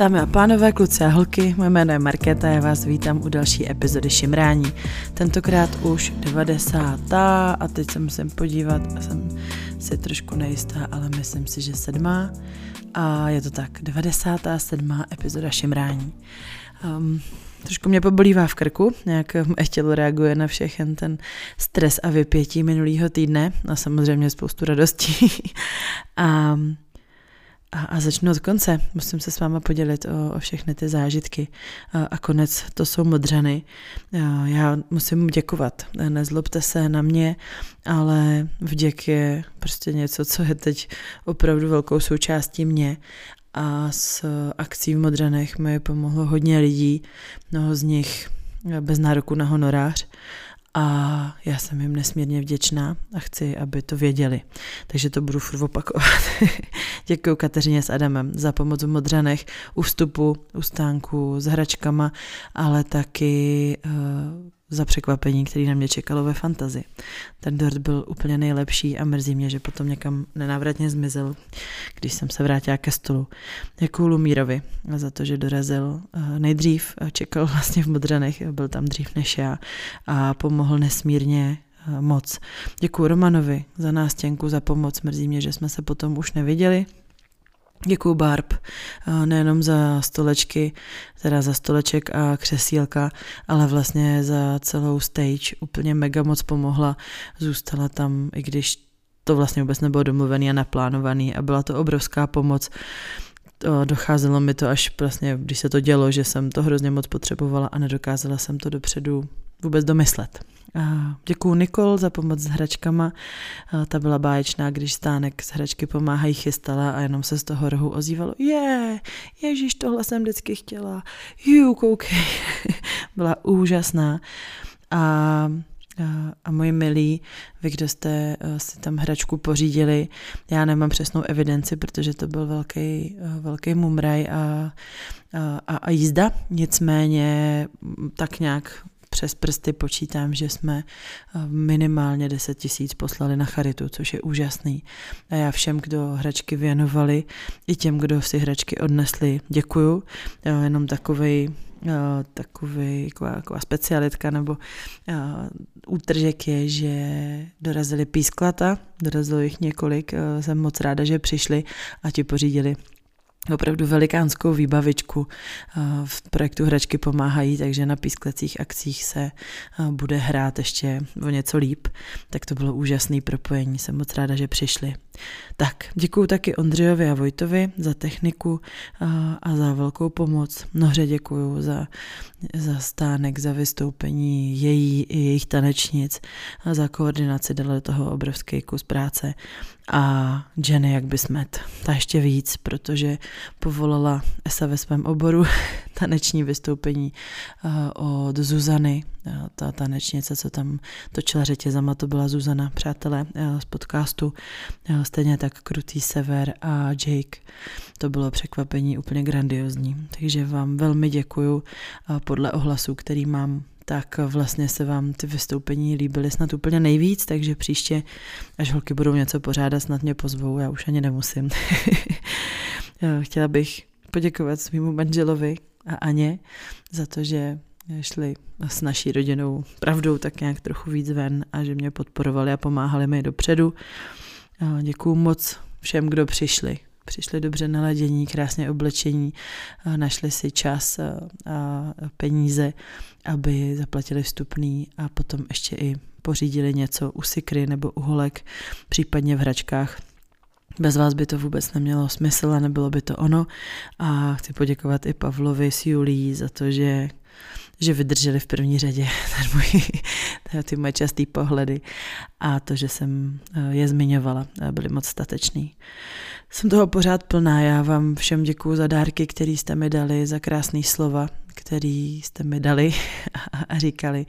Dámy a pánové, kluci a holky, moje jméno je Markéta, já vás vítám u další epizody Šimrání. Tentokrát už 90. a teď se musím podívat a jsem si trošku nejistá, ale myslím si, že sedmá. A je to tak, 97. epizoda Šimrání. Um, trošku mě pobolívá v krku, nějak moje tělo reaguje na všechen ten stres a vypětí minulého týdne a samozřejmě spoustu radostí. a a, a začnu od konce. Musím se s váma podělit o, o všechny ty zážitky. A, a konec to jsou modřany. A já musím děkovat. Nezlobte se na mě, ale vděk je prostě něco, co je teď opravdu velkou součástí mě. A s akcí v Modranech mi pomohlo hodně lidí, mnoho z nich bez nároku na honorář a já jsem jim nesmírně vděčná a chci, aby to věděli. Takže to budu furt opakovat. Děkuji Kateřině s Adamem za pomoc v Modřanech, u vstupu, u stánku, s hračkama, ale taky uh, za překvapení, který na mě čekalo ve fantazi. Ten dort byl úplně nejlepší a mrzí mě, že potom někam nenávratně zmizel, když jsem se vrátila ke stolu. Děkuju Lumírovi za to, že dorazil eh, nejdřív, čekal vlastně v Modranech, byl tam dřív než já a pomohl nesmírně eh, moc. Děkuji Romanovi za nástěnku, za pomoc. Mrzí mě, že jsme se potom už neviděli, Děkuju Barb, nejenom za stolečky, teda za stoleček a křesílka, ale vlastně za celou stage úplně mega moc pomohla. Zůstala tam, i když to vlastně vůbec nebylo domluvený a naplánovaný a byla to obrovská pomoc. Docházelo mi to až vlastně, když se to dělo, že jsem to hrozně moc potřebovala a nedokázala jsem to dopředu vůbec domyslet. Děkuju Nikol za pomoc s hračkama. Ta byla báječná, když stánek z hračky pomáhají chystala a jenom se z toho rohu ozývalo je, yeah, ježíš, tohle jsem vždycky chtěla. Jú, koukej. byla úžasná. A a moji milí, vy, kdo jste si tam hračku pořídili, já nemám přesnou evidenci, protože to byl velký, velký mumraj a, a, a jízda, nicméně tak nějak přes prsty počítám, že jsme eh, minimálně 10 tisíc poslali na charitu, což je úžasný. A já všem, kdo hračky věnovali, i těm, kdo si hračky odnesli, děkuju. Jenom takovej eh, takový, taková, specialitka nebo uh, útržek je, že dorazili písklata, dorazilo jich několik, uh, jsem moc ráda, že přišli a ti pořídili opravdu velikánskou výbavičku. V projektu Hračky pomáhají, takže na písklecích akcích se bude hrát ještě o něco líp. Tak to bylo úžasné propojení, jsem moc ráda, že přišli. Tak, děkuji taky Ondřejovi a Vojtovi za techniku a, za velkou pomoc. Mnohře děkuji za, za stánek, za vystoupení její i jejich tanečnic a za koordinaci, dala toho obrovský kus práce. A Jenny, jak by smet, ta ještě víc, protože povolala Esa ve svém oboru taneční vystoupení od Zuzany, ta tanečnice, co tam točila řetězama, to byla Zuzana, přátelé z podcastu stejně tak Krutý Sever a Jake. To bylo překvapení úplně grandiozní. Takže vám velmi děkuju podle ohlasu, který mám, tak vlastně se vám ty vystoupení líbily snad úplně nejvíc, takže příště, až holky budou něco pořádat, snad mě pozvou, já už ani nemusím. Chtěla bych poděkovat svýmu manželovi a Aně za to, že šli s naší rodinou pravdou tak nějak trochu víc ven a že mě podporovali a pomáhali mi dopředu. Děkuju moc všem, kdo přišli. Přišli dobře naladění, krásně oblečení, našli si čas a peníze, aby zaplatili vstupný a potom ještě i pořídili něco u Sikry nebo u Holek, případně v hračkách. Bez vás by to vůbec nemělo smysl a nebylo by to ono. A chci poděkovat i Pavlovi s Julí za to, že že vydrželi v první řadě ten můj, ty moje časté pohledy a to, že jsem eh, je zmiňovala, byli moc statečný. Jsem toho pořád plná, já vám všem děkuju za dárky, které jste mi dali, za krásné slova, který jste mi dali a říkali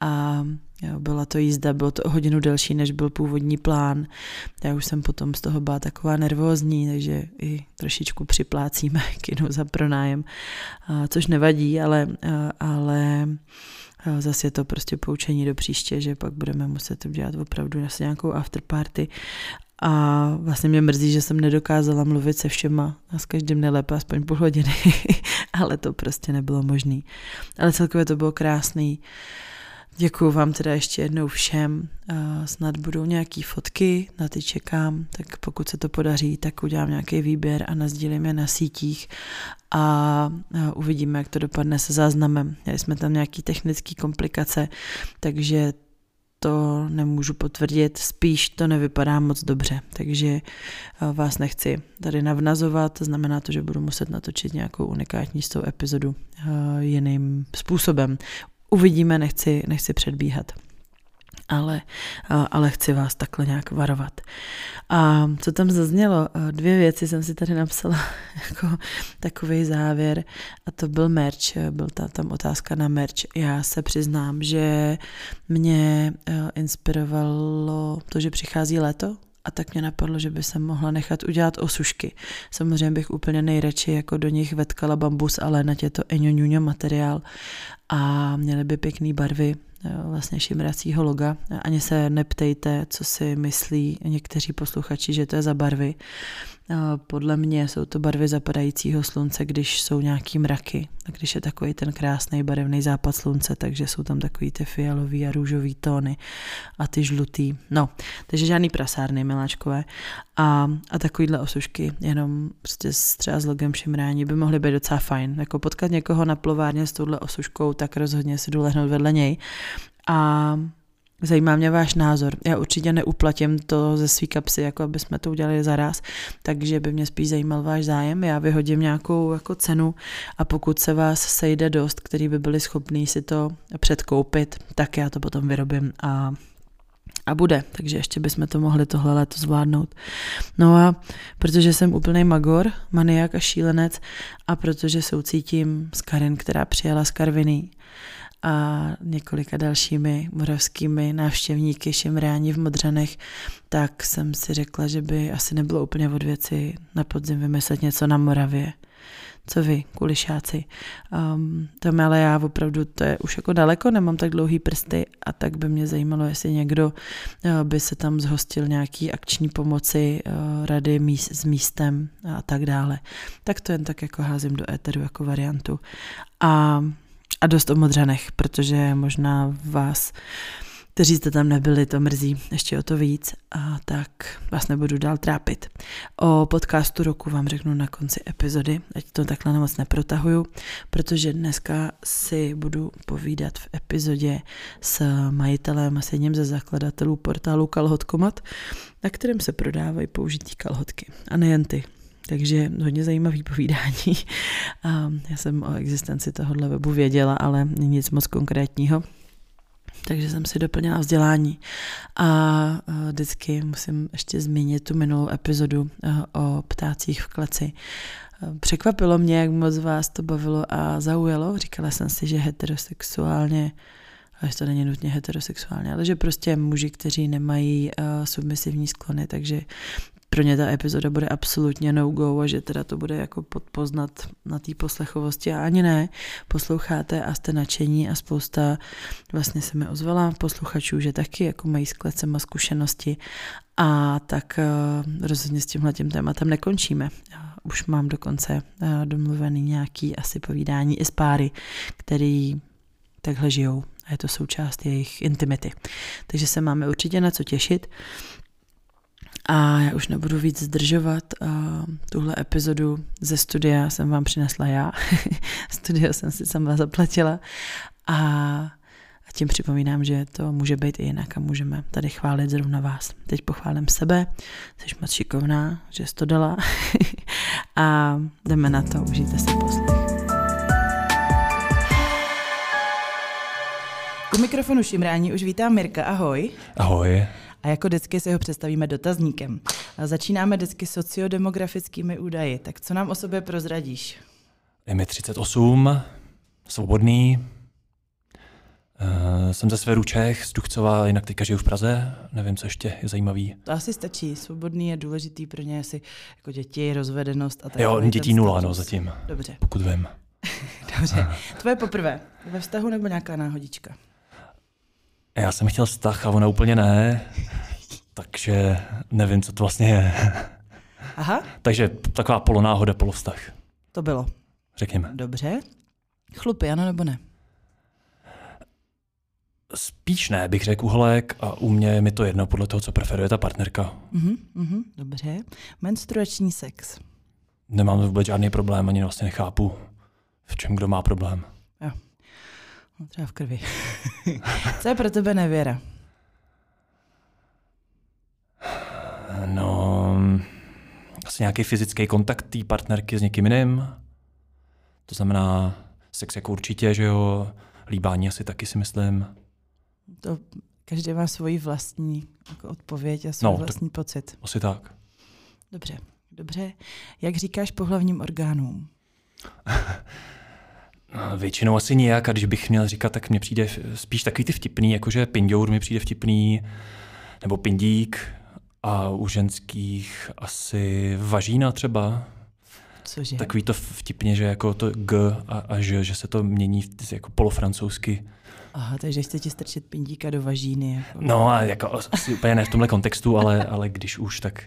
a jo, byla to jízda, bylo to o hodinu delší, než byl původní plán. Já už jsem potom z toho byla taková nervózní, takže i trošičku připlácíme kinu za pronájem, a, což nevadí, ale, a, ale zase je to prostě poučení do příště, že pak budeme muset udělat opravdu nějakou afterparty A vlastně mě mrzí, že jsem nedokázala mluvit se všema a s každým nejlépe aspoň půl hodiny, ale to prostě nebylo možné. Ale celkově to bylo krásný. Děkuju vám teda ještě jednou všem. Snad budou nějaký fotky, na ty čekám, tak pokud se to podaří, tak udělám nějaký výběr a nazdílím je na sítích a uvidíme, jak to dopadne se záznamem. Měli jsme tam nějaký technické komplikace, takže to nemůžu potvrdit, spíš to nevypadá moc dobře, takže vás nechci tady navnazovat, znamená to, že budu muset natočit nějakou unikátní s tou epizodu jiným způsobem. Uvidíme, nechci, nechci předbíhat. Ale, ale chci vás takhle nějak varovat. A co tam zaznělo? Dvě věci jsem si tady napsala jako takový závěr a to byl merch, byl ta tam otázka na merch. Já se přiznám, že mě inspirovalo to, že přichází léto, a tak mě napadlo, že by se mohla nechat udělat osušky. Samozřejmě bych úplně nejradši jako do nich vetkala bambus, ale na tě to eňoňuňo materiál a měly by pěkné barvy, vlastně šimracího loga. Ani se neptejte, co si myslí někteří posluchači, že to je za barvy. Podle mě jsou to barvy zapadajícího slunce, když jsou nějaký mraky, a když je takový ten krásný barevný západ slunce, takže jsou tam takový ty fialový a růžový tóny a ty žlutý. No, takže žádný prasárny, miláčkové. A, a takovýhle osušky, jenom prostě třeba s logem šimrání by mohly být docela fajn. Jako potkat někoho na plovárně s touhle osuškou, tak rozhodně si dolehnout vedle něj. A Zajímá mě váš názor. Já určitě neuplatím to ze svý kapsy, jako aby jsme to udělali zaraz, takže by mě spíš zajímal váš zájem. Já vyhodím nějakou jako cenu a pokud se vás sejde dost, který by byli schopní si to předkoupit, tak já to potom vyrobím a a bude, takže ještě bychom to mohli tohle léto zvládnout. No a protože jsem úplný magor, maniak a šílenec a protože soucítím s Karin, která přijela z Karviny, a několika dalšími moravskými návštěvníky šimráni v Modřanech, tak jsem si řekla, že by asi nebylo úplně od věci na podzim vymyslet něco na Moravě. Co vy, kulišáci? Um, tam ale já opravdu, to je už jako daleko, nemám tak dlouhý prsty a tak by mě zajímalo, jestli někdo uh, by se tam zhostil nějaký akční pomoci, uh, rady míst, s místem a tak dále. Tak to jen tak jako házím do éteru jako variantu. A a dost o Modřanech, protože možná vás, kteří jste tam nebyli, to mrzí ještě o to víc, a tak vás nebudu dál trápit. O podcastu roku vám řeknu na konci epizody, ať to takhle moc neprotahuju, protože dneska si budu povídat v epizodě s majitelem a s jedním ze zakladatelů portálu Kalhotkomat, na kterém se prodávají použitý kalhotky. A nejen ty, takže hodně zajímavý povídání. Já jsem o existenci tohohle webu věděla, ale nic moc konkrétního. Takže jsem si doplnila vzdělání. A vždycky musím ještě zmínit tu minulou epizodu o ptácích v kleci. Překvapilo mě, jak moc vás to bavilo a zaujalo. Říkala jsem si, že heterosexuálně až to není nutně heterosexuálně, ale že prostě muži, kteří nemají uh, submisivní sklony, takže pro ně ta epizoda bude absolutně no-go a že teda to bude jako podpoznat na té poslechovosti a ani ne. Posloucháte a jste nadšení a spousta vlastně se mi ozvala posluchačů, že taky jako mají s klecem a zkušenosti a tak uh, rozhodně s tímhle tím tématem nekončíme. Už mám dokonce uh, domluvený nějaký asi povídání i s páry, který takhle žijou a je to součást jejich intimity. Takže se máme určitě na co těšit. A já už nebudu víc zdržovat. Tuhle epizodu ze studia jsem vám přinesla já. Studio jsem si sama zaplatila. A, a tím připomínám, že to může být i jinak a můžeme tady chválit zrovna vás. Teď pochválím sebe, jsi moc šikovná, že jsi to dala. a jdeme na to, užijte se poslech. U mikrofonu Šimrání už vítám Mirka, ahoj. Ahoj a jako vždycky si ho představíme dotazníkem. A začínáme vždycky sociodemografickými údaji. Tak co nám o sobě prozradíš? Je mi 38, svobodný, Uh, jsem ze Sveru Čech, z Duchcova, jinak teďka žiju v Praze. Nevím, co ještě je zajímavý. To asi stačí. Svobodný je důležitý pro ně asi jako děti, rozvedenost a tak. Jo, dětí nula, no, zatím. Dobře. Pokud vím. Dobře. Tvoje poprvé. Ve vztahu nebo nějaká náhodička? Já jsem chtěl vztah a ona úplně ne. Takže nevím, co to vlastně je. Aha, Takže taková polonáhoda, polovztah, to bylo. řekněme. Dobře. Chlupy, ano nebo ne? Spíš ne, bych řekl uhlek a u mě je mi to jedno podle toho, co preferuje ta partnerka. Mhm, mhm, dobře. Menstruační sex. Nemám vůbec žádný problém, ani vlastně nechápu, v čem kdo má problém. No, třeba v krvi. Co je pro tebe nevěra? No, asi nějaký fyzický kontakt té partnerky s někým jiným. To znamená sex jako určitě, že jo, líbání asi taky si myslím. To každý má svoji vlastní jako odpověď a svůj No, vlastní pocit. Asi tak. Dobře, dobře. Jak říkáš pohlavním orgánům? No, Většinou asi nijak a když bych měl říkat, tak mně přijde spíš takový ty vtipný, jakože pindour mi přijde vtipný, nebo pindík a u ženských asi važína třeba. Cože? Takový to vtipně, že jako to g a, a ž, že se to mění jako polofrancouzsky. Aha, takže chce ti strčit pindíka do važíny. Jako. No a jako asi úplně ne v tomhle kontextu, ale, ale když už, tak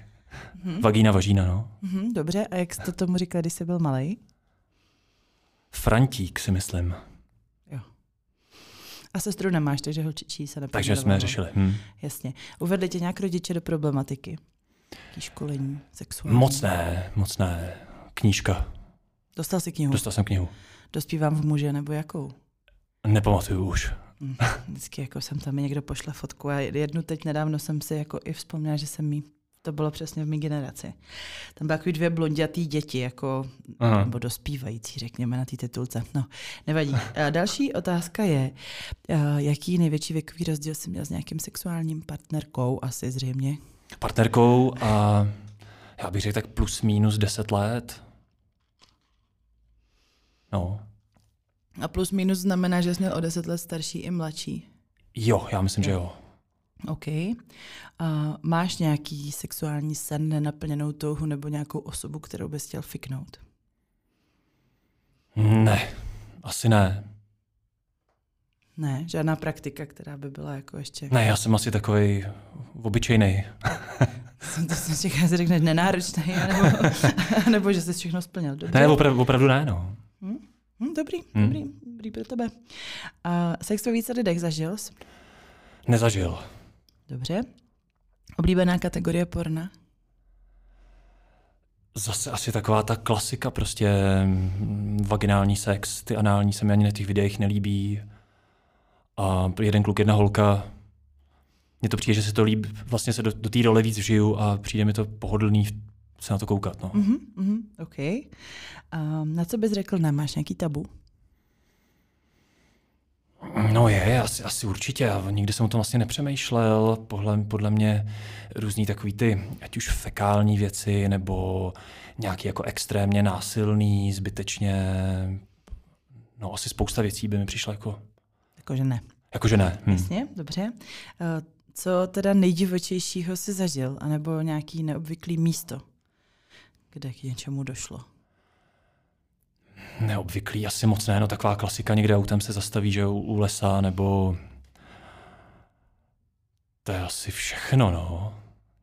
vagína, važína, no. Mhm, dobře, a jak jsi to tomu říkal, když jsi byl malý? Frantík si myslím. Jo. A sestru nemáš, takže holčičí se nepojmenovala. Takže jsme řešili. Hm. Jasně. Uvedli tě nějak rodiče do problematiky? Jaký školení, sexuální? Moc ne, moc ne. Knížka. Dostal jsi knihu? Dostal jsem knihu. Dospívám v muže, nebo jakou? Nepamatuju už. Hm, Vždycky jako jsem tam mi někdo pošle fotku a jednu teď nedávno jsem si jako i vzpomněla, že jsem jí to bylo přesně v mé generaci. Tam byly takový dvě blondětý děti, jako, Aha. nebo dospívající, řekněme, na té titulce. No, nevadí. A další otázka je, a jaký největší věkový rozdíl jsi měl s nějakým sexuálním partnerkou, asi zřejmě. Partnerkou a já bych řekl tak plus minus 10 let. No. A plus minus znamená, že jsi měl o 10 let starší i mladší. Jo, já myslím, že jo. OK. A máš nějaký sexuální sen, nenaplněnou touhu nebo nějakou osobu, kterou bys chtěl fiknout? Ne, asi ne. Ne, žádná praktika, která by byla jako ještě... Ne, já jsem asi takový obyčejný. To jsem čekala, že řekneš nenáročný, nebo, nebo že jsi všechno splnil. Dobře. Ne, opravdu, opravdu ne, no. Hm, dobrý, Hm. dobrý, dobrý pro tebe. A sex ve více lidech zažil jsi? Nezažil. Dobře. Oblíbená kategorie porna? Zase asi taková ta klasika, prostě mm, vaginální sex, ty anální se mi ani na těch videích nelíbí. A jeden kluk, jedna holka. Mně to přijde, že se to líbí, vlastně se do, do té role víc žiju a přijde mi to pohodlný se na to koukat. No. Mhm, mhm, OK. A na co bys řekl, nemáš nějaký tabu? No je, asi, asi určitě. Já nikdy jsem o tom vlastně nepřemýšlel. Podle, podle mě různý takový ty, ať už fekální věci, nebo nějaký jako extrémně násilný, zbytečně, no asi spousta věcí by mi přišlo jako, Jakože ne. jakože ne. Hm. Jasně, dobře. A co teda nejdivočejšího si zažil, anebo nějaký neobvyklý místo, kde k něčemu došlo? Neobvyklý, asi moc ne, no taková klasika, někde autem se zastaví, že jo, u lesa, nebo to je asi všechno, no.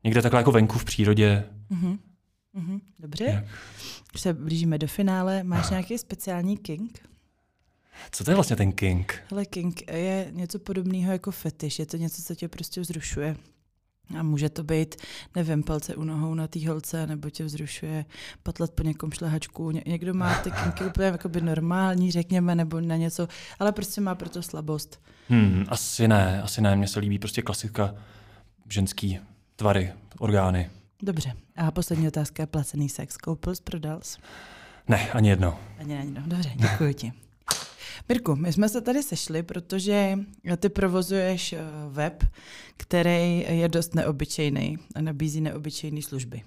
Někde takhle jako venku v přírodě. Mhm. Mhm, dobře. Jak? Už se blížíme do finále. Máš nějaký speciální king? Co to je vlastně ten king? Hele, king je něco podobného jako fetiš. Je to něco, co tě prostě vzrušuje. A může to být, nevím, palce u nohou na té holce, nebo tě vzrušuje patlat po někom šlehačku. Ně- někdo má ty kinky úplně jakoby normální, řekněme, nebo na něco, ale prostě má proto slabost. Hmm, asi ne, asi ne. Mně se líbí prostě klasika ženský tvary, orgány. Dobře. A poslední otázka je placený sex. Koupil prodal? Ne, ani jedno. Ani ani no. Dobře, děkuji ti. Mirku, my jsme se tady sešli, protože ty provozuješ eh, web, který je dost neobyčejný a nabízí neobyčejné služby.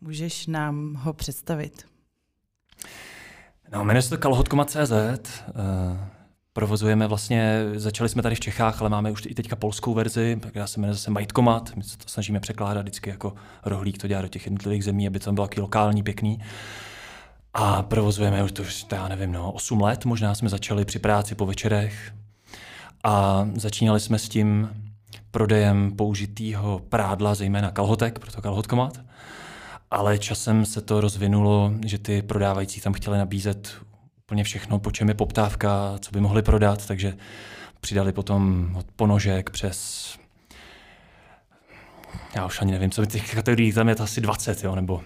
Můžeš nám ho představit? No, jmenuje se to kalhotkoma.cz. Uh, provozujeme vlastně, začali jsme tady v Čechách, ale máme už i teďka polskou verzi, která se jmenuje zase Majtkomat. My se to snažíme překládat vždycky jako rohlík to dělá do těch jednotlivých zemí, aby to bylo taky lokální, pěkný. A provozujeme už to, já nevím, no, 8 let možná jsme začali při práci po večerech. A začínali jsme s tím, prodejem použitého prádla, zejména kalhotek, proto kalhotkomat. Ale časem se to rozvinulo, že ty prodávající tam chtěli nabízet úplně všechno, po čem je poptávka, co by mohli prodat, takže přidali potom od ponožek přes já už ani nevím, co by těch kategorií tam je to asi 20, jo, nebo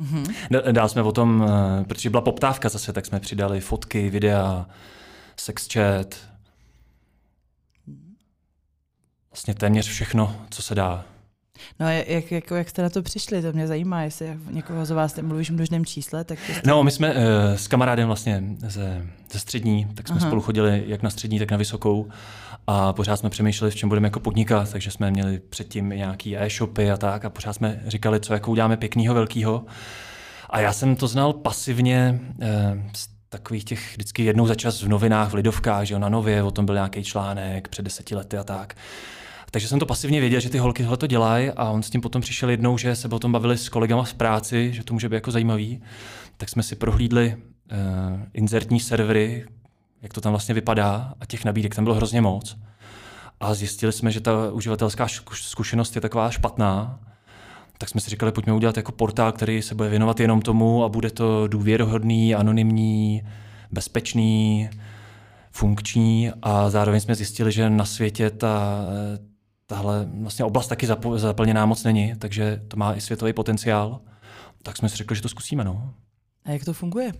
Mm-hmm. Dál jsme potom, eh, protože byla poptávka zase, tak jsme přidali fotky, videa, sex chat. Vlastně téměř všechno, co se dá. No jak, jak, jak jste na to přišli, to mě zajímá, jestli někoho z vás mluvíš v množném čísle. Tak jste... No, my jsme uh, s kamarádem vlastně ze, ze střední, tak jsme Aha. spolu chodili jak na střední, tak na vysokou a pořád jsme přemýšleli, v čem budeme jako podnikat, takže jsme měli předtím nějaký e-shopy a tak a pořád jsme říkali, co jako uděláme pěkného, velkého. A já jsem to znal pasivně uh, z takových těch vždycky jednou za čas v novinách, v Lidovkách, že jo, na Nově, o tom byl nějaký článek před deseti lety a tak. Takže jsem to pasivně věděl, že ty holky tohle to dělají a on s tím potom přišel jednou, že se o tom bavili s kolegama z práci, že to může být jako zajímavý. Tak jsme si prohlídli uh, inzertní servery, jak to tam vlastně vypadá a těch nabídek tam bylo hrozně moc. A zjistili jsme, že ta uživatelská zkušenost je taková špatná, tak jsme si říkali, pojďme udělat jako portál, který se bude věnovat jenom tomu a bude to důvěrohodný, anonymní, bezpečný, funkční a zároveň jsme zjistili, že na světě ta, tahle vlastně oblast taky zaplněná moc není, takže to má i světový potenciál. Tak jsme si řekli, že to zkusíme. No. A jak to funguje?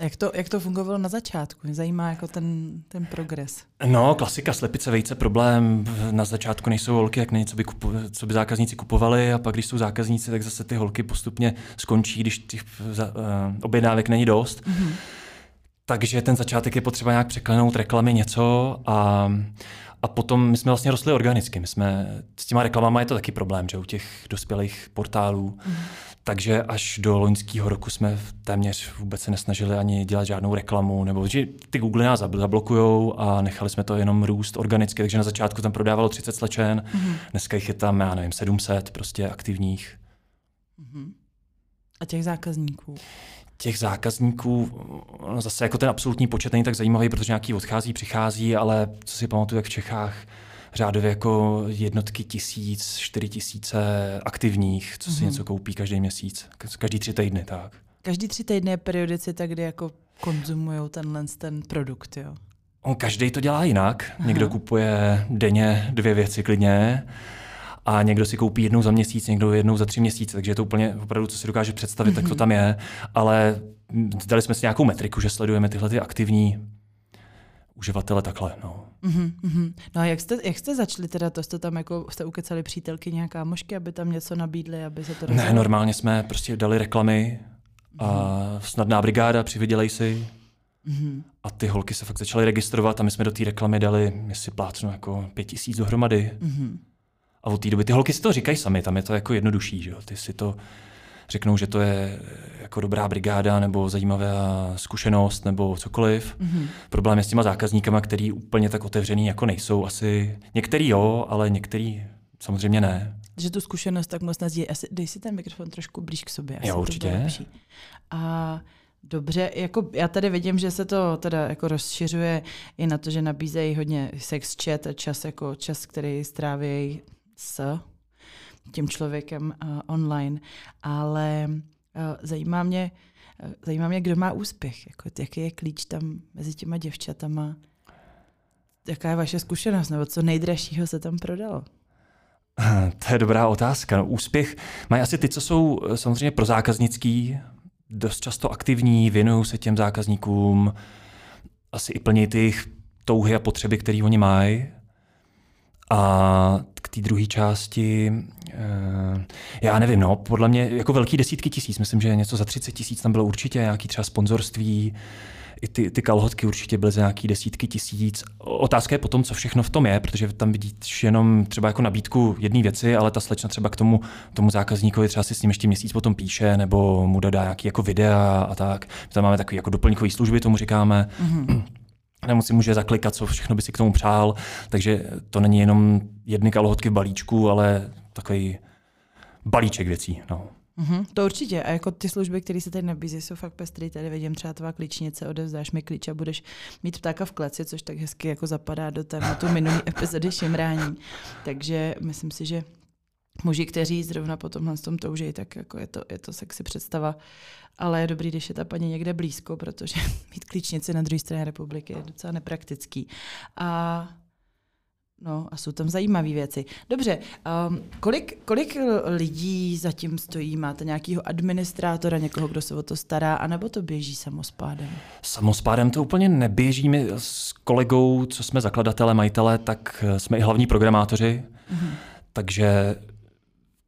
Jak to, jak to fungovalo na začátku? Mě zajímá jako ten, ten progres. No, klasika, slepice, vejce, problém. Na začátku nejsou holky, jak není, co by, kupo, co by zákazníci kupovali a pak, když jsou zákazníci, tak zase ty holky postupně skončí, když těch uh, objednávek není dost. Mm-hmm. Takže ten začátek je potřeba nějak překlenout reklamy něco a, a potom my jsme vlastně rostli organicky. My jsme, s těma reklamama je to taky problém, že u těch dospělých portálů. Mm. Takže až do loňského roku jsme téměř vůbec se nesnažili ani dělat žádnou reklamu, nebo že ty Google nás zablokují a nechali jsme to jenom růst organicky. Takže na začátku tam prodávalo 30 slečen, mm. dneska jich je tam, já nevím, 700 prostě aktivních. Mm. A těch zákazníků? Těch zákazníků, no zase jako ten absolutní počet není tak zajímavý, protože nějaký odchází, přichází, ale co si pamatuju, jak v Čechách řádově jako jednotky tisíc, čtyři tisíce aktivních, co si mm-hmm. něco koupí každý měsíc, každý tři týdny, tak. Každý tři týdny je periodicita, kdy jako konzumují tenhle ten produkt, jo? On každý to dělá jinak. Aha. Někdo kupuje denně dvě věci klidně, a někdo si koupí jednou za měsíc, někdo jednou za tři měsíce, takže je to úplně opravdu, co si dokáže představit, mm-hmm. tak to mhm. tam je, ale dali jsme si nějakou metriku, že sledujeme tyhle ty aktivní uživatele takhle. No. Mm-hmm. No a jak jste, jak jste začali teda to, jste tam jako, jste ukecali přítelky nějaká možky, aby tam něco nabídli, aby se to rozhodlo? Ne, normálně jsme prostě dali reklamy a mm-hmm. snadná brigáda, přivydělej si. Mm-hmm. A ty holky se fakt začaly registrovat a my jsme do té reklamy dali, jestli plácnu, jako pět tisíc dohromady. Mm-hmm. A od té doby ty holky si to říkají sami, tam je to jako jednodušší, že jo? Ty si to řeknou, že to je jako dobrá brigáda nebo zajímavá zkušenost nebo cokoliv. Mm-hmm. Problém je s těma zákazníkama, který úplně tak otevřený jako nejsou. Asi některý jo, ale některý samozřejmě ne. Že tu zkušenost tak moc nezdí. Asi dej si ten mikrofon trošku blíž k sobě. Asi jo, určitě. A Dobře, jako já tady vidím, že se to teda jako rozšiřuje i na to, že nabízejí hodně sex chat a čas jako čas, který stráví s tím člověkem uh, online, ale uh, zajímá mě, uh, zajímá mě, kdo má úspěch, jako, jaký je klíč tam mezi těma děvčatama, jaká je vaše zkušenost, nebo co nejdražšího se tam prodalo? To je dobrá otázka. No, úspěch mají asi ty, co jsou samozřejmě pro zákaznický, dost často aktivní, věnují se těm zákazníkům, asi i plní ty touhy a potřeby, které oni mají. A k té druhé části, eh, já nevím, no, podle mě jako velký desítky tisíc, myslím, že něco za 30 tisíc tam bylo určitě, nějaký třeba sponzorství, i ty, ty kalhotky určitě byly za nějaký desítky tisíc. Otázka je potom, co všechno v tom je, protože tam vidíš jenom třeba jako nabídku jedné věci, ale ta slečna třeba k tomu, tomu zákazníkovi třeba si s ním ještě měsíc potom píše, nebo mu dodá nějaký jako videa a tak. Tam máme takový jako doplňkový služby, tomu říkáme. Mm-hmm nebo si může zaklikat, co všechno by si k tomu přál. Takže to není jenom jedny kalhotky v balíčku, ale takový balíček věcí. No. Mm-hmm, to určitě. A jako ty služby, které se tady nabízí, jsou fakt pestrý. Tady vidím třeba tvá klíčnice, odevzdáš mi klíč a budeš mít ptáka v kleci, což tak hezky jako zapadá do tématu minulý epizody šimrání. Takže myslím si, že muži, kteří zrovna po tomhle tom toužejí, tak jako je to, je to sexy představa. Ale je dobrý, když je ta paní někde blízko, protože mít klíčnici na druhé straně republiky je docela nepraktický. A No a jsou tam zajímavé věci. Dobře, um, kolik, kolik lidí zatím stojí? Máte nějakého administrátora, někoho, kdo se o to stará, anebo to běží samospádem? Samospádem to úplně neběží. My s kolegou, co jsme zakladatelé, majitele, tak jsme i hlavní programátoři, mm-hmm. takže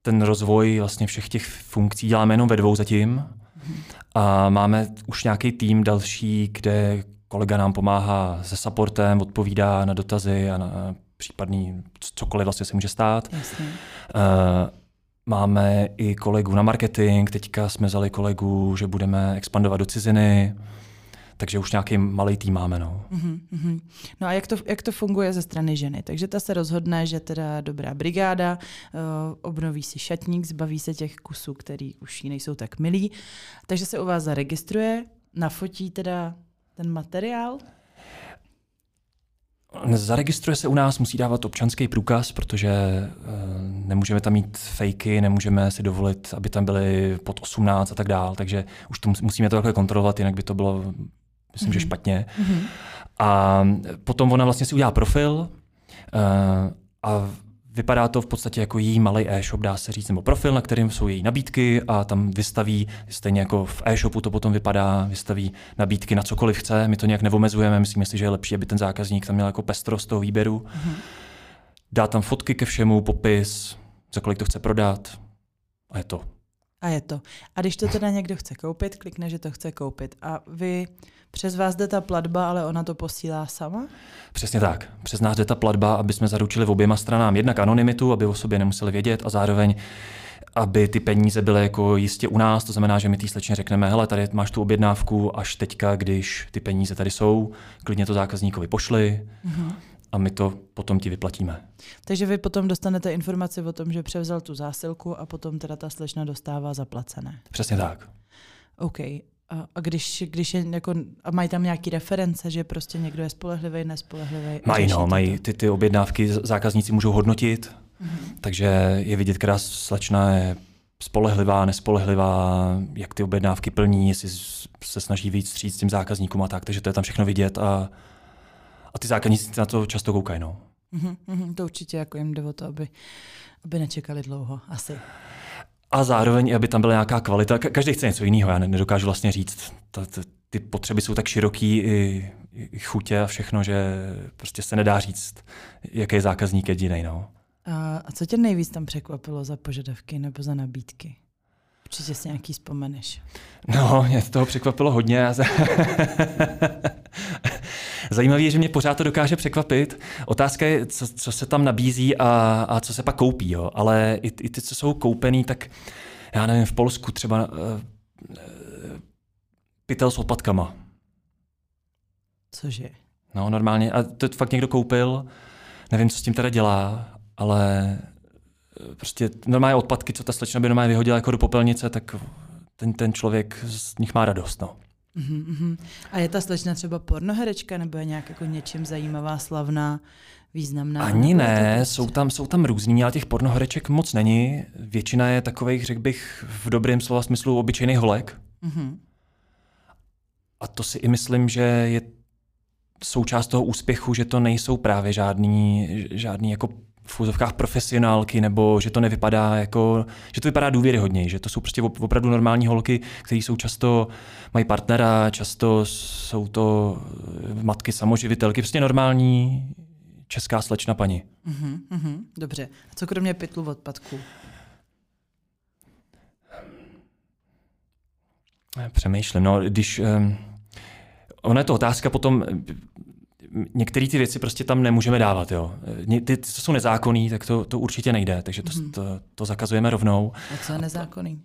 ten rozvoj vlastně všech těch funkcí děláme jenom ve dvou zatím. Mm-hmm. A máme už nějaký tým další, kde kolega nám pomáhá se supportem, odpovídá na dotazy a na případný cokoliv vlastně se může stát. Jasně. Uh, máme i kolegu na marketing, teďka jsme vzali kolegu, že budeme expandovat do ciziny, takže už nějaký malý tým máme. No, uh-huh, no a jak to, jak to funguje ze strany ženy? Takže ta se rozhodne, že teda dobrá brigáda, uh, obnoví si šatník, zbaví se těch kusů, který už jí nejsou tak milí, takže se u vás zaregistruje, nafotí teda ten materiál? Zaregistruje se u nás, musí dávat občanský průkaz, protože uh, nemůžeme tam mít fejky, nemůžeme si dovolit, aby tam byly pod 18 a tak dál, takže už to musíme to takhle kontrolovat, jinak by to bylo, myslím, mm-hmm. že mhm. špatně. Mm-hmm. A potom ona vlastně si udělá profil uh, a Vypadá to v podstatě jako její malý e-shop, dá se říct, nebo profil, na kterým jsou její nabídky a tam vystaví, stejně jako v e-shopu to potom vypadá, vystaví nabídky na cokoliv chce, my to nějak nevomezujeme, myslíme si, že je lepší, aby ten zákazník tam měl jako pestrost toho výběru. Mm-hmm. Dá tam fotky ke všemu, popis, za kolik to chce prodat a je to. A je to. A když to teda někdo chce koupit, klikne, že to chce koupit. A vy přes vás jde ta platba, ale ona to posílá sama? Přesně tak. Přes nás jde ta platba, aby jsme zaručili v oběma stranám jednak anonymitu, aby o sobě nemuseli vědět a zároveň aby ty peníze byly jako jistě u nás, to znamená, že my té slečně řekneme, hele, tady máš tu objednávku, až teďka, když ty peníze tady jsou, klidně to zákazníkovi pošli. Mm-hmm a my to potom ti vyplatíme. Takže vy potom dostanete informaci o tom, že převzal tu zásilku a potom teda ta slečna dostává zaplacené. Přesně tak. OK. A, a když, když je jako, a mají tam nějaký reference, že prostě někdo je spolehlivý, nespolehlivý? Mají, no, mají ty, ty objednávky, zákazníci můžou hodnotit, mm-hmm. takže je vidět, která slečna je spolehlivá, nespolehlivá, jak ty objednávky plní, jestli se snaží víc stříct s tím zákazníkům a tak, takže to je tam všechno vidět a a ty zákazníci na to často koukají. No. Mm-hmm, to určitě jako jim jde o to, aby, aby nečekali dlouho, asi. A zároveň, aby tam byla nějaká kvalita. Každý chce něco jiného, já nedokážu vlastně říct. Ta, ta, ty potřeby jsou tak široký, i, i chutě a všechno, že prostě se nedá říct, jaký je zákazník jediný. No. A, a co tě nejvíc tam překvapilo za požadavky nebo za nabídky? Určitě si nějaký vzpomeneš. No, mě toho překvapilo hodně. Zajímavé je, že mě pořád to dokáže překvapit. Otázka je, co, co se tam nabízí a, a co se pak koupí. Jo. Ale i, i ty, co jsou koupený, tak já nevím, v Polsku třeba uh, pytel s odpadkama. Cože? No, normálně. A to fakt někdo koupil. Nevím, co s tím teda dělá, ale eh, prostě normálně odpadky, co ta slečna by normálně vyhodila jako do popelnice, tak ten, ten člověk z nich má radost. No. Uh-huh. A je ta slečna třeba pornoherečka nebo je nějak jako něčím zajímavá, slavná, významná? Ani ne, jsou tam, jsou tam různý, ale těch pornohereček moc není. Většina je takových, řekl bych, v dobrém slova smyslu obyčejných holek. Uh-huh. A to si i myslím, že je součást toho úspěchu, že to nejsou právě žádný, žádný jako v fúzovkách profesionálky, nebo že to nevypadá jako, že to vypadá důvěryhodněji, že to jsou prostě opravdu normální holky, které jsou často, mají partnera, často jsou to eh, matky samoživitelky, prostě normální česká slečna paní. Uh-huh, uh-huh, dobře. A co kromě pytlu odpadků? Přemýšlím. No, když... Um, ona je to otázka potom, některé ty věci prostě tam nemůžeme dávat. Jo. Ty, co jsou nezákonný, tak to, to určitě nejde, takže to, mm. to, to zakazujeme rovnou. A co je nezákonný?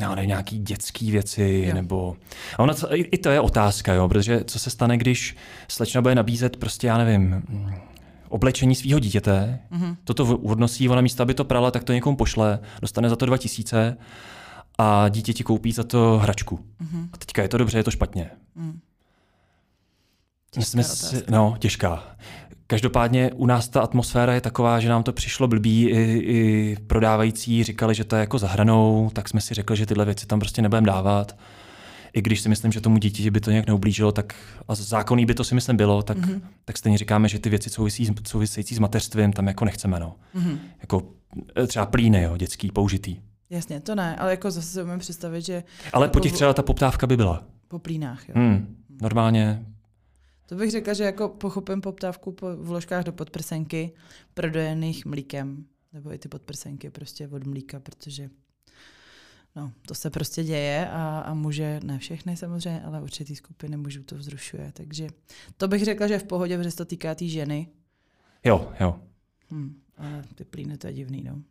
No, ne, nějaký dětské věci, jo. nebo... A ono, i, I to je otázka, jo, protože co se stane, když slečna bude nabízet prostě, já nevím, oblečení svého dítěte, mm-hmm. toto odnosí, ona místo, aby to prala, tak to někomu pošle, dostane za to 2000 a dítě ti koupí za to hračku. Mm-hmm. A teďka je to dobře, je to špatně. Mm. Těžká si, no, těžká. Každopádně u nás ta atmosféra je taková, že nám to přišlo blbý, i, i prodávající říkali, že to je jako zahranou, tak jsme si řekli, že tyhle věci tam prostě nebudeme dávat. I když si myslím, že tomu dítě by to nějak neublížilo, tak a zákonný by to si myslím bylo, tak, mm-hmm. tak stejně říkáme, že ty věci souvisí, související s mateřstvím tam jako nechceme. No. Mm-hmm. Jako e, třeba plíny, jo, dětský, použitý. Jasně, to ne, ale jako zase si umím představit, že... Ale jako po těch třeba ta poptávka by byla. Po plínách, jo. Hmm, normálně to bych řekla, že jako pochopím poptávku po vložkách do podprsenky prodojených mlíkem, nebo i ty podprsenky prostě od mlíka, protože no, to se prostě děje a, a může, ne všechny samozřejmě, ale určitý skupiny mužů to vzrušuje. Takže to bych řekla, že v pohodě, protože to týká té tý ženy. Jo, jo. Hmm, ale ty plíny to je divný, no.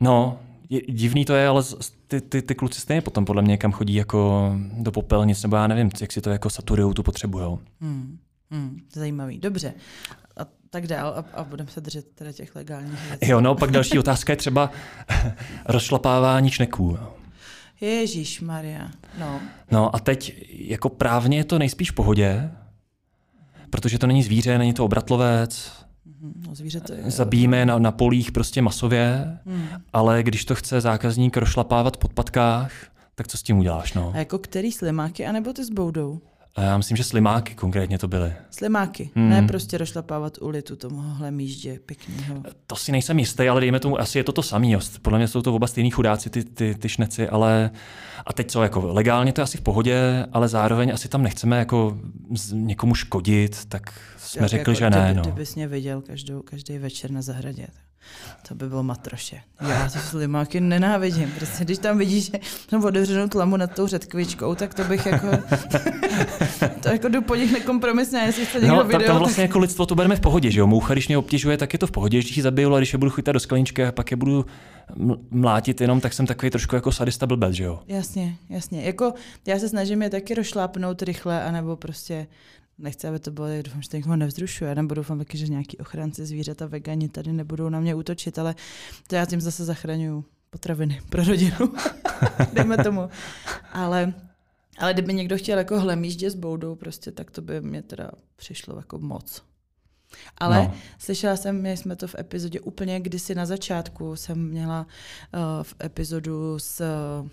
No, je, divný to je, ale ty, ty, ty kluci stejně potom podle mě kam chodí jako do popelnic, nebo já nevím, jak si to jako saturujou tu potřebu. Hmm. Hmm, zajímavý, dobře. A tak dál a, a budeme se držet teda těch legálních věcí. Jo, no, pak další otázka je třeba rozšlapávání šneků. Ježíš Maria, no. No a teď jako právně je to nejspíš v pohodě, protože to není zvíře, není to obratlovec, mhm, No, zvíře to je... Zabijíme na, na polích prostě masově, hmm. ale když to chce zákazník rošlapávat pod patkách, tak co s tím uděláš? No? A jako který slimáky, anebo ty s boudou? Já myslím, že slimáky konkrétně to byly. Slimáky, hmm. ne prostě rošlapávat ulitu tomuhle míždě pěkného. To si nejsem jistý, ale dejme tomu, asi je to to samý. Podle mě jsou to oba stejný chudáci, ty, ty, ty šneci, ale a teď co, jako legálně to je asi v pohodě, ale zároveň asi tam nechceme jako někomu škodit, tak jsme tak řekli, jako, že ne. Kdyby, no. kdybys mě viděl každou, každý večer na zahradě. To by bylo matroše. Já ty slimáky nenávidím. Prostě, když tam vidíš, že tam otevřenou tlamu nad tou řetkvičkou, tak to bych jako... to jako jdu po nich nekompromisně, jestli chce někdo no, video. Tam vlastně jako lidstvo to bereme v pohodě, že jo? Moucha, když mě obtěžuje, tak je to v pohodě, když ji zabiju, ale když je budu chytat do skleničky a pak je budu mlátit jenom, tak jsem takový trošku jako sadista blbec, že jo? Jasně, jasně. Jako já se snažím je taky rozšlápnout rychle, anebo prostě nechci, aby to bylo, doufám, že to někoho nevzrušuje, nebo doufám taky, že nějaký ochránci zvířat a vegani tady nebudou na mě útočit, ale to já tím zase zachraňuju potraviny pro rodinu, dejme tomu. Ale, ale kdyby někdo chtěl jako hlemíždě s boudou, prostě, tak to by mě teda přišlo jako moc. Ale no. slyšela jsem, měli jsme to v epizodě úplně kdysi na začátku, jsem měla uh, v epizodu s,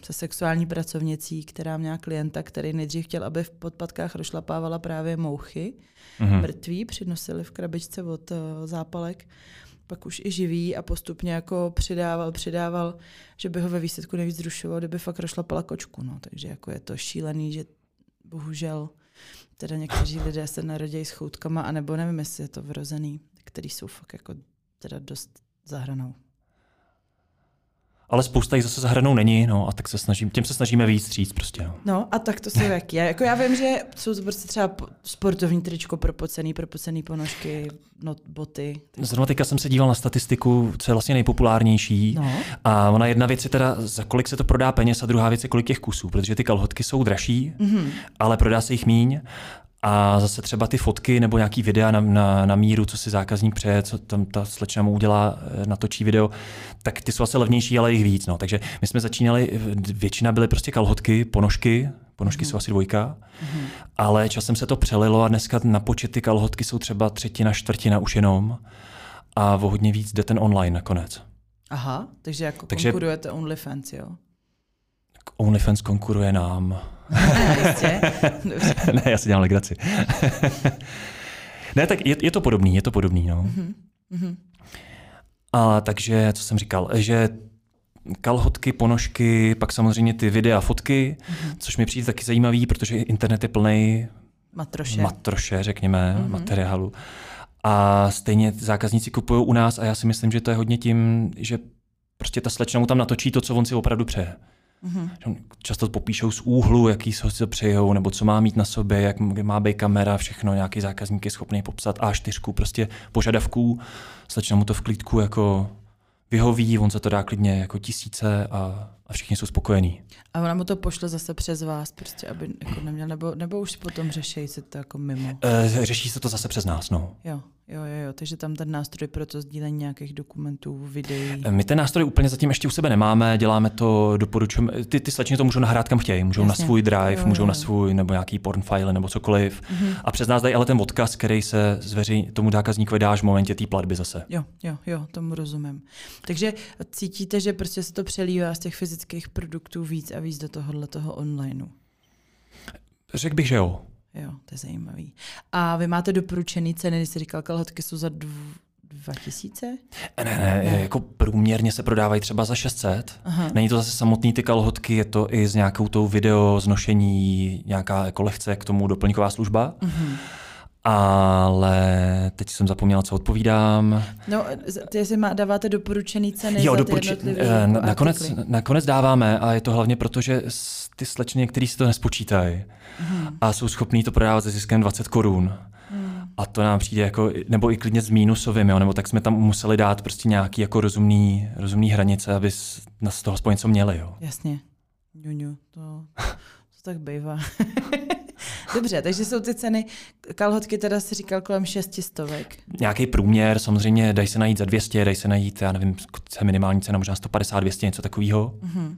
se sexuální pracovnicí, která měla klienta, který nejdřív chtěl, aby v podpadkách rošlapávala právě mouchy, mm-hmm. mrtví, přinosili v krabičce od uh, zápalek, pak už i živý a postupně jako přidával, přidával, že by ho ve výsledku nejvíc zrušoval, kdyby fakt rošlapala kočku. No. Takže jako je to šílený, že bohužel teda někteří lidé se narodí s choutkama, anebo nevím, jestli je to vrozený, který jsou fakt jako teda dost zahranou ale spousta jich zase za hranou není, no a tak se snažím, tím se snažíme víc říct prostě. No. no a tak to se jak je. Jako já vím, že jsou to prostě třeba sportovní tričko, propocený, propocený ponožky, no, boty. Zrovna teďka jsem se díval na statistiku, co je vlastně nejpopulárnější. No. A ona jedna věc je teda, za kolik se to prodá peněz a druhá věc je, kolik těch kusů, protože ty kalhotky jsou dražší, mm-hmm. ale prodá se jich míň. A zase třeba ty fotky nebo nějaký videa na, na, na míru, co si zákazník přeje, co tam ta slečna mu udělá, eh, natočí video, tak ty jsou asi levnější, ale jich víc. No. Takže my jsme začínali, většina byly prostě kalhotky, ponožky, ponožky mm. jsou asi dvojka, mm. ale časem se to přelilo a dneska na počet ty kalhotky jsou třeba třetina, čtvrtina už jenom a o hodně víc jde ten online nakonec. Aha, takže jako takže, konkurujete OnlyFans, jo? OnlyFans konkuruje nám. Ne, já si dělám legraci. ne, tak je, je to podobný, je to podobný, no. Mm-hmm. A takže, co jsem říkal, že kalhotky, ponožky, pak samozřejmě ty videa, fotky, mm-hmm. což mi přijde taky zajímavý, protože internet je plný matroše, matroše řekněme, mm-hmm. materiálu. A stejně zákazníci kupují u nás a já si myslím, že to je hodně tím, že prostě ta slečna mu tam natočí to, co on si opravdu přeje. Mm-hmm. Často popíšou z úhlu, jaký si to přejou, nebo co má mít na sobě, jak má být kamera, všechno, nějaký zákazník je schopný popsat A4, prostě požadavků, slečna mu to v klídku jako vyhoví, on se to dá klidně jako tisíce a a všichni jsou spokojení. A ona mu to pošle zase přes vás, prostě, aby jako neměl, nebo, nebo už potom řeší se to jako mimo. E, řeší se to zase přes nás, no. Jo, jo, jo, jo, takže tam ten nástroj pro to sdílení nějakých dokumentů, videí. My ten nástroj úplně zatím ještě u sebe nemáme, děláme to, doporučujeme, ty, ty slečny to můžou nahrát kam chtějí, můžou Jasně. na svůj drive, jo, můžou jo, na svůj, nebo nějaký porn file, nebo cokoliv. Mm-hmm. A přes nás dají ale ten odkaz, který se zveřejní, tomu zákazníkovi dáš v momentě té platby zase. Jo, jo, jo, tomu rozumím. Takže cítíte, že prostě se to přelívá z těch fyzických produktů víc a víc do tohohle toho onlineu? Řekl bych, že jo. Jo, to je zajímavý. A vy máte doporučený ceny, když jsi říkal, kalhotky jsou za dv... 2000? Ne, ne, ne, jako průměrně se prodávají třeba za 600. Aha. Není to zase samotný ty kalhotky, je to i s nějakou tou video znošení, nějaká jako lehce k tomu doplňková služba. Uh-huh. Ale teď jsem zapomněla, co odpovídám. No, ty si má, dáváte doporučený ceny jo, za doporuči- ty uh, nakonec, nakonec dáváme a je to hlavně proto, že ty slečny, který si to nespočítají hmm. a jsou schopní to prodávat se ziskem 20 korun. Hmm. A to nám přijde jako, nebo i klidně s mínusovým, jo, nebo tak jsme tam museli dát prostě nějaký jako rozumný, rozumný hranice, aby z toho aspoň něco měli. Jo. Jasně. Ňuňu, to, to tak bývá. Dobře, takže jsou ty ceny, kalhotky teda si říkal kolem šestistovek. Nějaký průměr, samozřejmě dají se najít za 200, dají se najít, já nevím, minimální cena možná 150, 200, něco takového. Mm-hmm.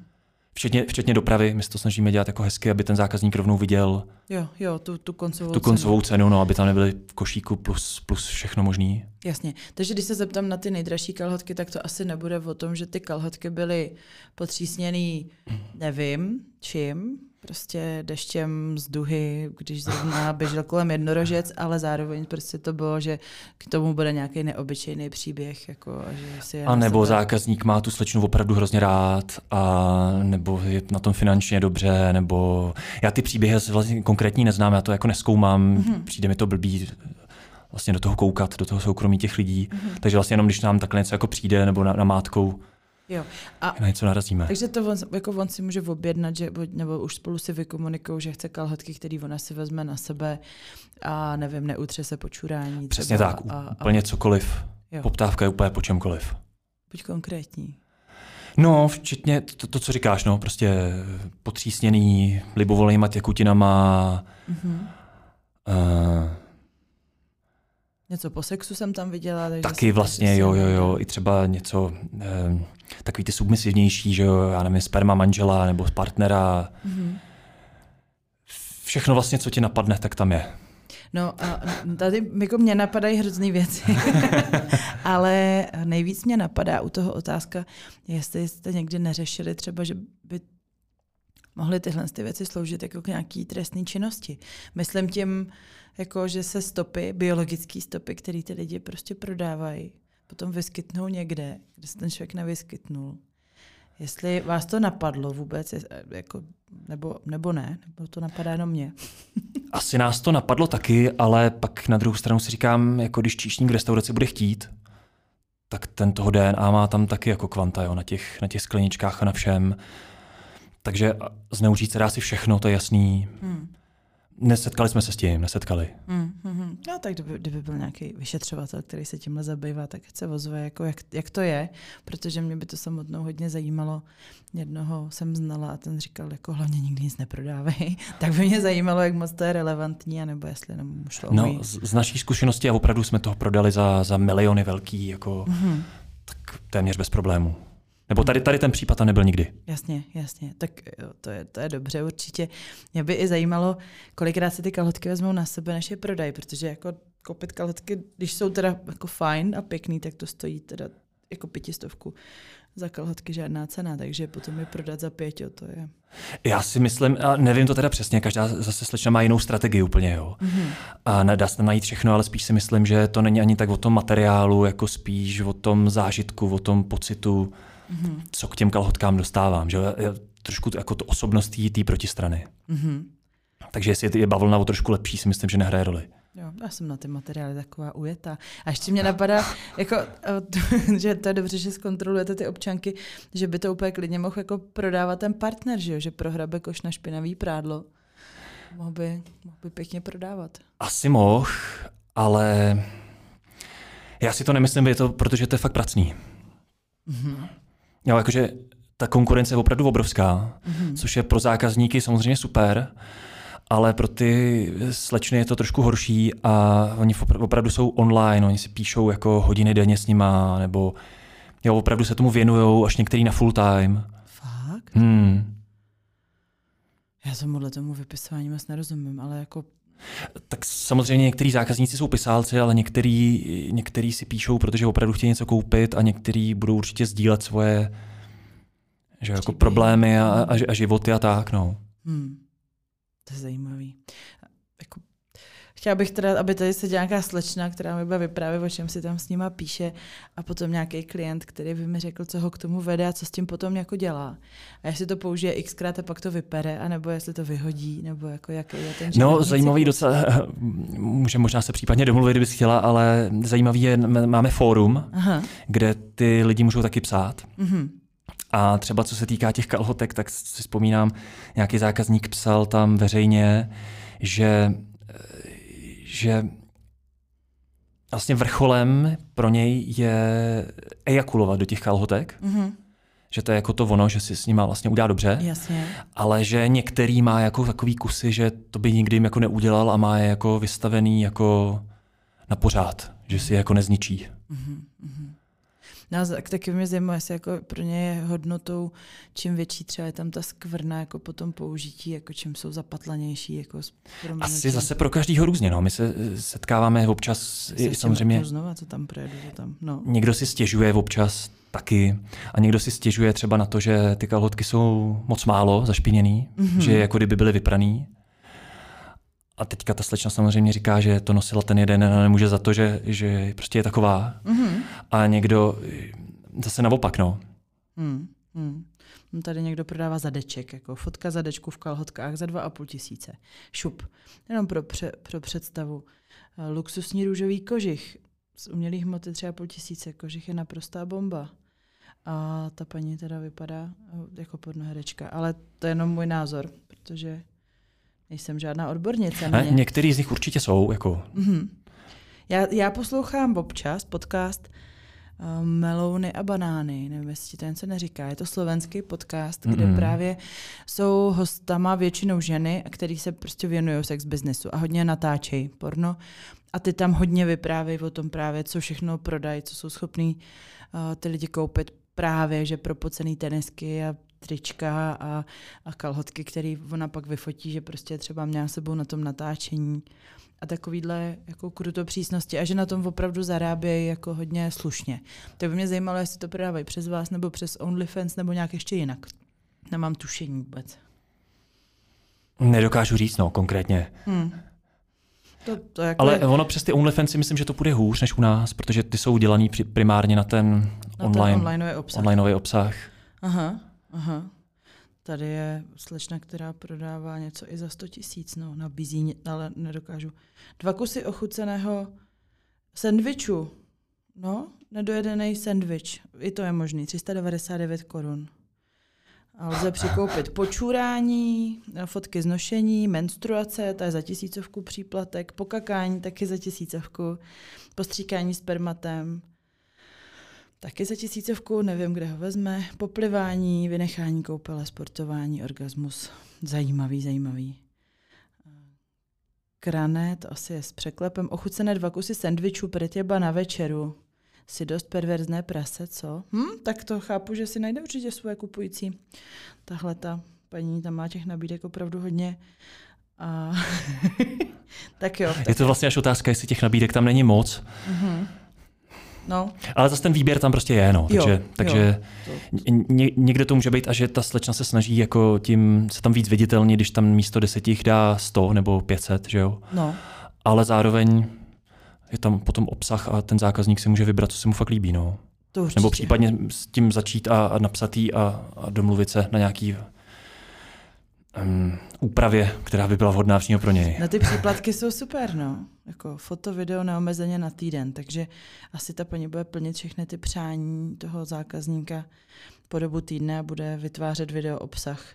Včetně, včetně dopravy, my se to snažíme dělat jako hezky, aby ten zákazník rovnou viděl jo, jo, tu, tu koncovou, tu koncovou cenu. cenu, no, aby tam nebyly v košíku plus, plus všechno možný. Jasně. Takže když se zeptám na ty nejdražší kalhotky, tak to asi nebude o tom, že ty kalhotky byly potřísněný, nevím, čím, prostě deštěm z duhy, když zrovna běžel kolem jednorožec, ale zároveň prostě to bylo, že k tomu bude nějaký neobyčejný příběh. Jako, že si a nebo sebe... zákazník má tu slečnu opravdu hrozně rád, a nebo je na tom finančně dobře, nebo já ty příběhy vlastně konkrétní neznám, já to jako neskoumám, mm-hmm. přijde mi to blbý vlastně do toho koukat, do toho soukromí těch lidí. Mm-hmm. Takže vlastně jenom když nám takhle něco jako přijde nebo na, na mátkou, Jo. A, na něco narazíme. Takže to on, jako on si může objednat, že, nebo už spolu si vykomunikují, že chce kalhotky, který ona si vezme na sebe a nevím, neutře se počurání. Přesně tak, a, úplně a... cokoliv. Jo. Poptávka je úplně po čemkoliv. Buď konkrétní. No, včetně to, to, co říkáš, no, prostě potřísněný libovolnýma těkutinama, mm-hmm. uh, Něco po sexu jsem tam viděla. Takže Taky vlastně, jo, jo, jo. I třeba něco, eh, takový ty submisivnější, že jo, já nevím, sperma manžela nebo partnera. Mm-hmm. Všechno vlastně, co ti napadne, tak tam je. No a tady jako mě napadají hrozný věci, ale nejvíc mě napadá u toho otázka, jestli jste někdy neřešili třeba, že by mohly tyhle ty věci sloužit jako k nějaký trestné činnosti. Myslím tím, jako že se stopy, biologické stopy, které ty lidi prostě prodávají, potom vyskytnou někde, kde se ten člověk nevyskytnul. Jestli vás to napadlo vůbec, jako, nebo, nebo ne, nebo to napadá jenom mě. Asi nás to napadlo taky, ale pak na druhou stranu si říkám, jako když číšník v restauraci bude chtít, tak ten toho DNA má tam taky jako kvanta jo, na, těch, na těch skleničkách a na všem. Takže zneužít se dá si všechno, to je jasný. Hmm. Nesetkali jsme se s tím, nesetkali. Mm, mm, no tak kdyby, kdyby byl nějaký vyšetřovatel, který se tímhle zabývá, tak se ozve, jako jak, jak to je, protože mě by to samotnou hodně zajímalo. Jednoho jsem znala a ten říkal, jako hlavně nikdy nic neprodávej. tak by mě zajímalo, jak moc to je relevantní, anebo jestli nám šlo No, z, z naší zkušenosti a opravdu jsme toho prodali za, za miliony velký, jako mm-hmm. tak téměř bez problémů. Nebo tady, tady ten případ tam nebyl nikdy. Jasně, jasně. Tak jo, to, je, to je dobře určitě. Mě by i zajímalo, kolikrát si ty kalhotky vezmou na sebe, než je prodají, protože jako koupit kalhotky, když jsou teda jako fajn a pěkný, tak to stojí teda jako pětistovku za kalhotky žádná cena, takže potom je prodat za pět, jo, to je. Já si myslím, a nevím to teda přesně, každá zase slečna má jinou strategii úplně, jo. Mm-hmm. A nedá se najít všechno, ale spíš si myslím, že to není ani tak o tom materiálu, jako spíš o tom zážitku, o tom pocitu, mm-hmm. co k těm kalhotkám dostávám. Že? Trošku jako to osobnost té strany. Mm-hmm. Takže jestli je bavlna o trošku lepší, si myslím, že nehraje roli. Jo, já jsem na ty materiály taková ujetá. A ještě mě napadá, jako, že to je dobře, že zkontrolujete ty občanky, že by to úplně klidně mohl jako prodávat ten partner, že, jo? že prohrabe koš na špinavý prádlo. Mohl by, mohl by pěkně prodávat. Asi mohl, ale já si to nemyslím, je to, protože to je fakt pracný. Mm-hmm. Jo, jakože ta konkurence je opravdu obrovská, mm-hmm. což je pro zákazníky samozřejmě super, ale pro ty slečny je to trošku horší a oni opravdu jsou online, oni si píšou jako hodiny denně s nima, nebo jo, opravdu se tomu věnují, až některý na full time. Fakt? Hmm. Já tomuhle tomu vypisování moc nerozumím, ale jako tak samozřejmě některý zákazníci jsou pisálci, ale některý, některý si píšou, protože opravdu chtějí něco koupit a některý budou určitě sdílet svoje že jako problémy a, a, a životy a tak. No. Hmm. To je zajímavý. Jako, chtěla bych teda, aby tady se nějaká slečna, která mi bude vyprávět, o čem si tam s nima píše a potom nějaký klient, který by mi řekl, co ho k tomu vede a co s tím potom jako dělá. A jestli to použije xkrát a pak to vypere, anebo jestli to vyhodí, nebo jako jaký je ten No, zajímavý cyklus. docela, může možná se případně domluvit, kdybys chtěla, ale zajímavý je, máme fórum, Aha. kde ty lidi můžou taky psát. Mm-hmm. A třeba co se týká těch kalhotek, tak si vzpomínám, nějaký zákazník psal tam veřejně, že, že vlastně vrcholem pro něj je ejakulovat do těch kalhotek. Mm-hmm. Že to je jako to ono, že si s nima vlastně udělá dobře. Jasně. Ale že některý má jako takový kusy, že to by nikdy jim jako neudělal a má je jako vystavený jako na pořád, že si je jako nezničí. Mm-hmm. No, taky mě zajímá, jestli jako pro ně je hodnotou, čím větší třeba je tam ta skvrna jako po tom použití, jako čím jsou zapatlanější. Jako Asi zase pro každýho různě. No. My se eh, setkáváme občas se samozřejmě... Znova, co tam projedu, co tam. No. Někdo si stěžuje občas taky a někdo si stěžuje třeba na to, že ty kalhotky jsou moc málo zašpiněný, mm-hmm. že jako kdyby byly vypraný. A teďka ta slečna samozřejmě říká, že to nosila ten jeden a nemůže za to, že, že prostě je taková. Mm-hmm. A někdo zase naopak, no. Mm, mm. Tady někdo prodává zadeček, jako fotka zadečku v kalhotkách za dva a půl tisíce. Šup. Jenom pro, pře, pro představu. Eh, luxusní růžový kožich z umělých hmoty třeba půl tisíce. Kožich je naprostá bomba. A ta paní teda vypadá eh, jako pornoherečka. Ale to je jenom můj názor, protože Nejsem žádná odbornice ně. Některý z nich určitě jsou. Jako. Mm-hmm. Já, já poslouchám občas podcast uh, Melouny a banány, nevím, jestli to něco neříká. Je to slovenský podcast, mm-hmm. kde právě jsou hostama většinou ženy, který se prostě věnují sex businessu a hodně natáčejí porno. A ty tam hodně vyprávějí o tom právě, co všechno prodají, co jsou schopní uh, ty lidi koupit právě, že propocený tenisky a trička a, a kalhotky, který ona pak vyfotí, že prostě třeba měla sebou na tom natáčení a takovýhle jako kruto přísnosti a že na tom opravdu zarábějí jako hodně slušně. To by mě zajímalo, jestli to prodávají přes vás nebo přes OnlyFans nebo nějak ještě jinak. Nemám tušení vůbec. Nedokážu říct, no, konkrétně. Hmm. To, to jako Ale ono přes ty OnlyFans si myslím, že to bude hůř než u nás, protože ty jsou dělaný primárně na ten na online, ten onlineový obsah. onlineový obsah. Aha. Aha. Tady je slečna, která prodává něco i za 100 tisíc, no, nabízí, ale nedokážu. Dva kusy ochuceného sendviču. No, nedojedený sendvič. I to je možný. 399 korun. A lze přikoupit počurání, fotky znošení, menstruace, to je za tisícovku příplatek, pokakání taky za tisícovku, postříkání spermatem, Taky za tisícovku, nevím, kde ho vezme. Poplivání, vynechání koupele, sportování, orgasmus. Zajímavý, zajímavý. Krané, to asi je s překlepem. Ochucené dva kusy sendvičů pro těba na večeru. Si dost perverzné prase, co? Hm, tak to chápu, že si najde určitě svoje kupující. Tahle ta paní tam má těch nabídek opravdu hodně. A... tak jo. Tak... Je to vlastně až otázka, jestli těch nabídek tam není moc. Mm-hmm. No. Ale zase ten výběr tam prostě je, no. Takže, jo, takže jo. Ně, někde to může být a že ta slečna se snaží jako tím se tam víc viditelně, když tam místo deseti jich dá 100 nebo 500, že jo. No. Ale zároveň je tam potom obsah a ten zákazník si může vybrat, co se mu fakt líbí, no. To Nebo případně s tím začít a, a napsat jí a, a domluvit se na nějaký um, úpravě, která by byla vhodná přímo pro něj. Na ty příplatky jsou super, no. Jako foto, video neomezeně na týden, takže asi ta paní bude plnit všechny ty přání toho zákazníka po dobu týdne a bude vytvářet video obsah.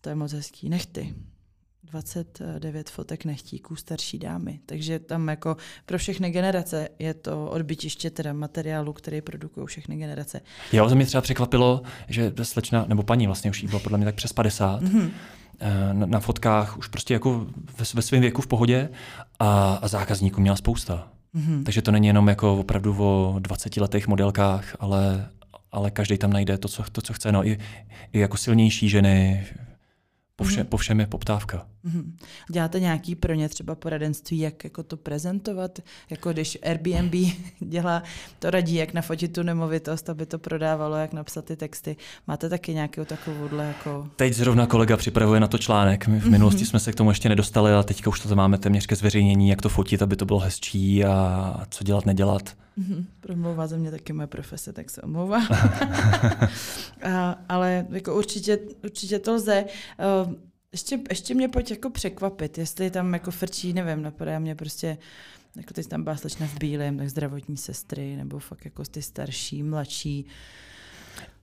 To je moc hezký. Nechty. 29 fotek nechtíků starší dámy. Takže tam jako pro všechny generace je to odbytiště teda materiálu, který produkují všechny generace. Jo, to mě třeba překvapilo, že slečna, nebo paní vlastně už jí bylo podle mě tak přes 50, mm-hmm. Na, na fotkách už prostě jako ve, ve svém věku v pohodě a, a zákazníků měla spousta. Mm-hmm. Takže to není jenom jako opravdu o 20 letech modelkách, ale, ale každý tam najde to, co, to, co chce. No, i, i jako silnější ženy, po, vše, mm-hmm. po všem je poptávka. Mm-hmm. Děláte nějaký pro ně třeba poradenství, jak jako to prezentovat? Jako když Airbnb dělá, to radí, jak nafotit tu nemovitost, aby to prodávalo, jak napsat ty texty. Máte taky nějakou takovouhle jako... Teď zrovna kolega připravuje na to článek. My v mhm. minulosti mm-hmm. jsme se k tomu ještě nedostali, ale teďka už to máme téměř ke zveřejnění, jak to fotit, aby to bylo hezčí a co dělat, nedělat. Mm-hmm. Promlouvá ze mě taky moje profese, tak se omlouvá. ale jako určitě, určitě to lze. Uh, ještě, ještě mě pojď jako překvapit, jestli tam jako frčí, nevím, napadá mě prostě, jako teď tam byla slečna v bílém, tak zdravotní sestry, nebo fakt jako ty starší, mladší,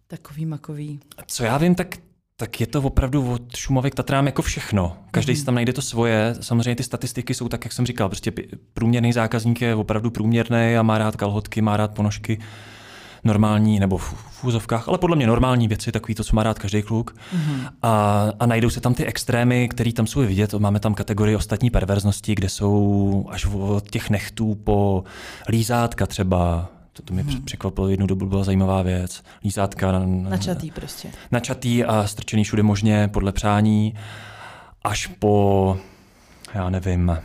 takový makový. Co já vím, tak tak je to opravdu od Šumavy k Tatrám jako všechno. Každý mm. si tam najde to svoje. Samozřejmě ty statistiky jsou tak, jak jsem říkal, prostě průměrný zákazník je opravdu průměrný a má rád kalhotky, má rád ponožky normální, nebo v, úzovkách, ale podle mě normální věci, takový to, co má rád každý kluk. Mm-hmm. A, a najdou se tam ty extrémy, které tam jsou vidět. Máme tam kategorii ostatní perverznosti, kde jsou až od těch nechtů po lízátka třeba, to, to mě hmm. překvapilo, jednu dobu byla zajímavá věc. Lízátka. Na, načatý prostě. Načatý a strčený všude možně podle přání. Až po, já nevím,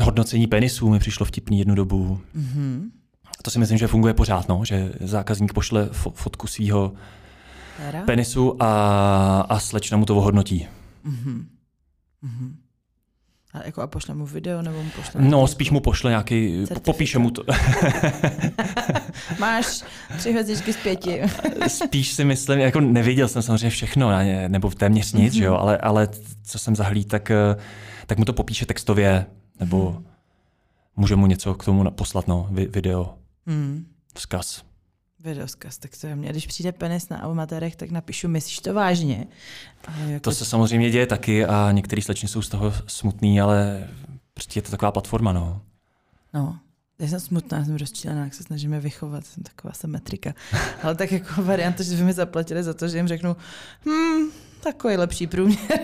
hodnocení penisů mi přišlo vtipný jednu dobu. Mm-hmm. To si myslím, že funguje pořád, no, že zákazník pošle fotku svého penisu a, a slečna mu to ohodnotí. Mm-hmm. Mm-hmm. A, jako a pošle mu video, nebo mu pošle No, spíš mu pošle nějaký, certifikát. popíše mu to. Máš tři hvězdičky z pěti. spíš si myslím, jako nevěděl jsem samozřejmě všechno, nebo téměř nic, mm-hmm. jo, ale, ale co jsem zahlíd, tak, tak mu to popíše textově, nebo mm. může mu něco k tomu poslat, no, video, mm. vzkaz. Videoskaz, tak to je mě. Když přijde penis na amatérech, tak napíšu, myslíš to vážně? Jako... To se samozřejmě děje taky a některý slečny jsou z toho smutný, ale prostě je to taková platforma, no. No, já jsem smutná, jsem rozčílená, jak se snažíme vychovat, jsem taková symetrika. Ale tak jako varianta, že by mi zaplatili za to, že jim řeknu, hm, takový lepší průměr.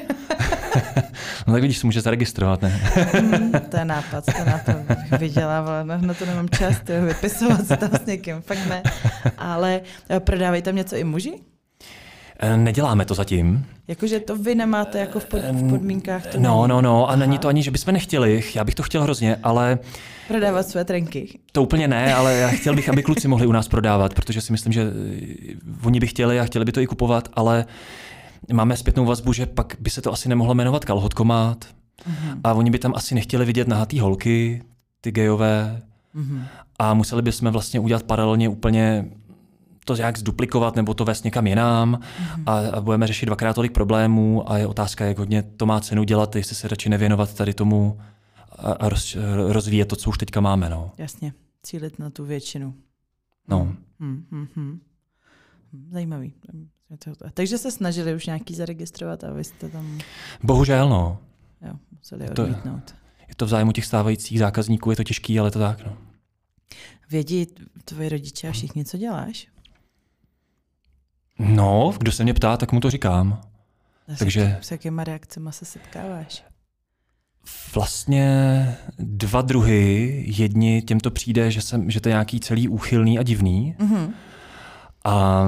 no tak vidíš, může zaregistrovat, ne? mm, to je nápad, to je nápad bych vydělávala, na, na to nemám čas, to vypisovat se tam s někým, fakt ne. Ale eh, prodávají tam něco i muži? Eh, neděláme to zatím. Jakože to vy nemáte jako v, pod, v podmínkách? To no, no, no, a není to ani, že bychom nechtěli, já bych to chtěl hrozně, ale... Prodávat své trenky. To úplně ne, ale já chtěl bych, aby kluci mohli u nás prodávat, protože si myslím, že eh, oni by chtěli a chtěli by to i kupovat, ale máme zpětnou vazbu, že pak by se to asi nemohlo jmenovat kalhotkomát mm-hmm. a oni by tam asi nechtěli vidět nahatý holky, ty gejové mm-hmm. a museli bychom vlastně udělat paralelně úplně to nějak zduplikovat nebo to vést někam jinam mm-hmm. a, a budeme řešit dvakrát tolik problémů a je otázka, jak hodně to má cenu dělat, jestli se radši nevěnovat tady tomu a, a roz, rozvíjet to, co už teďka máme. No. Jasně, cílit na tu většinu. No. Mm-hmm. Zajímavý. Takže se snažili už nějaký zaregistrovat a vy jste tam... Bohužel, no. Jo, museli odmítnout. Je to v zájmu těch stávajících zákazníků, je to těžký, ale to tak, no. Vědí tvoji rodiče a všichni, co děláš? No, kdo se mě ptá, tak mu to říkám. A Takže... S jakýma reakcemi se setkáváš? Vlastně dva druhy. Jedni těm to přijde, že, jsem, že to je nějaký celý úchylný a divný. Mm-hmm. A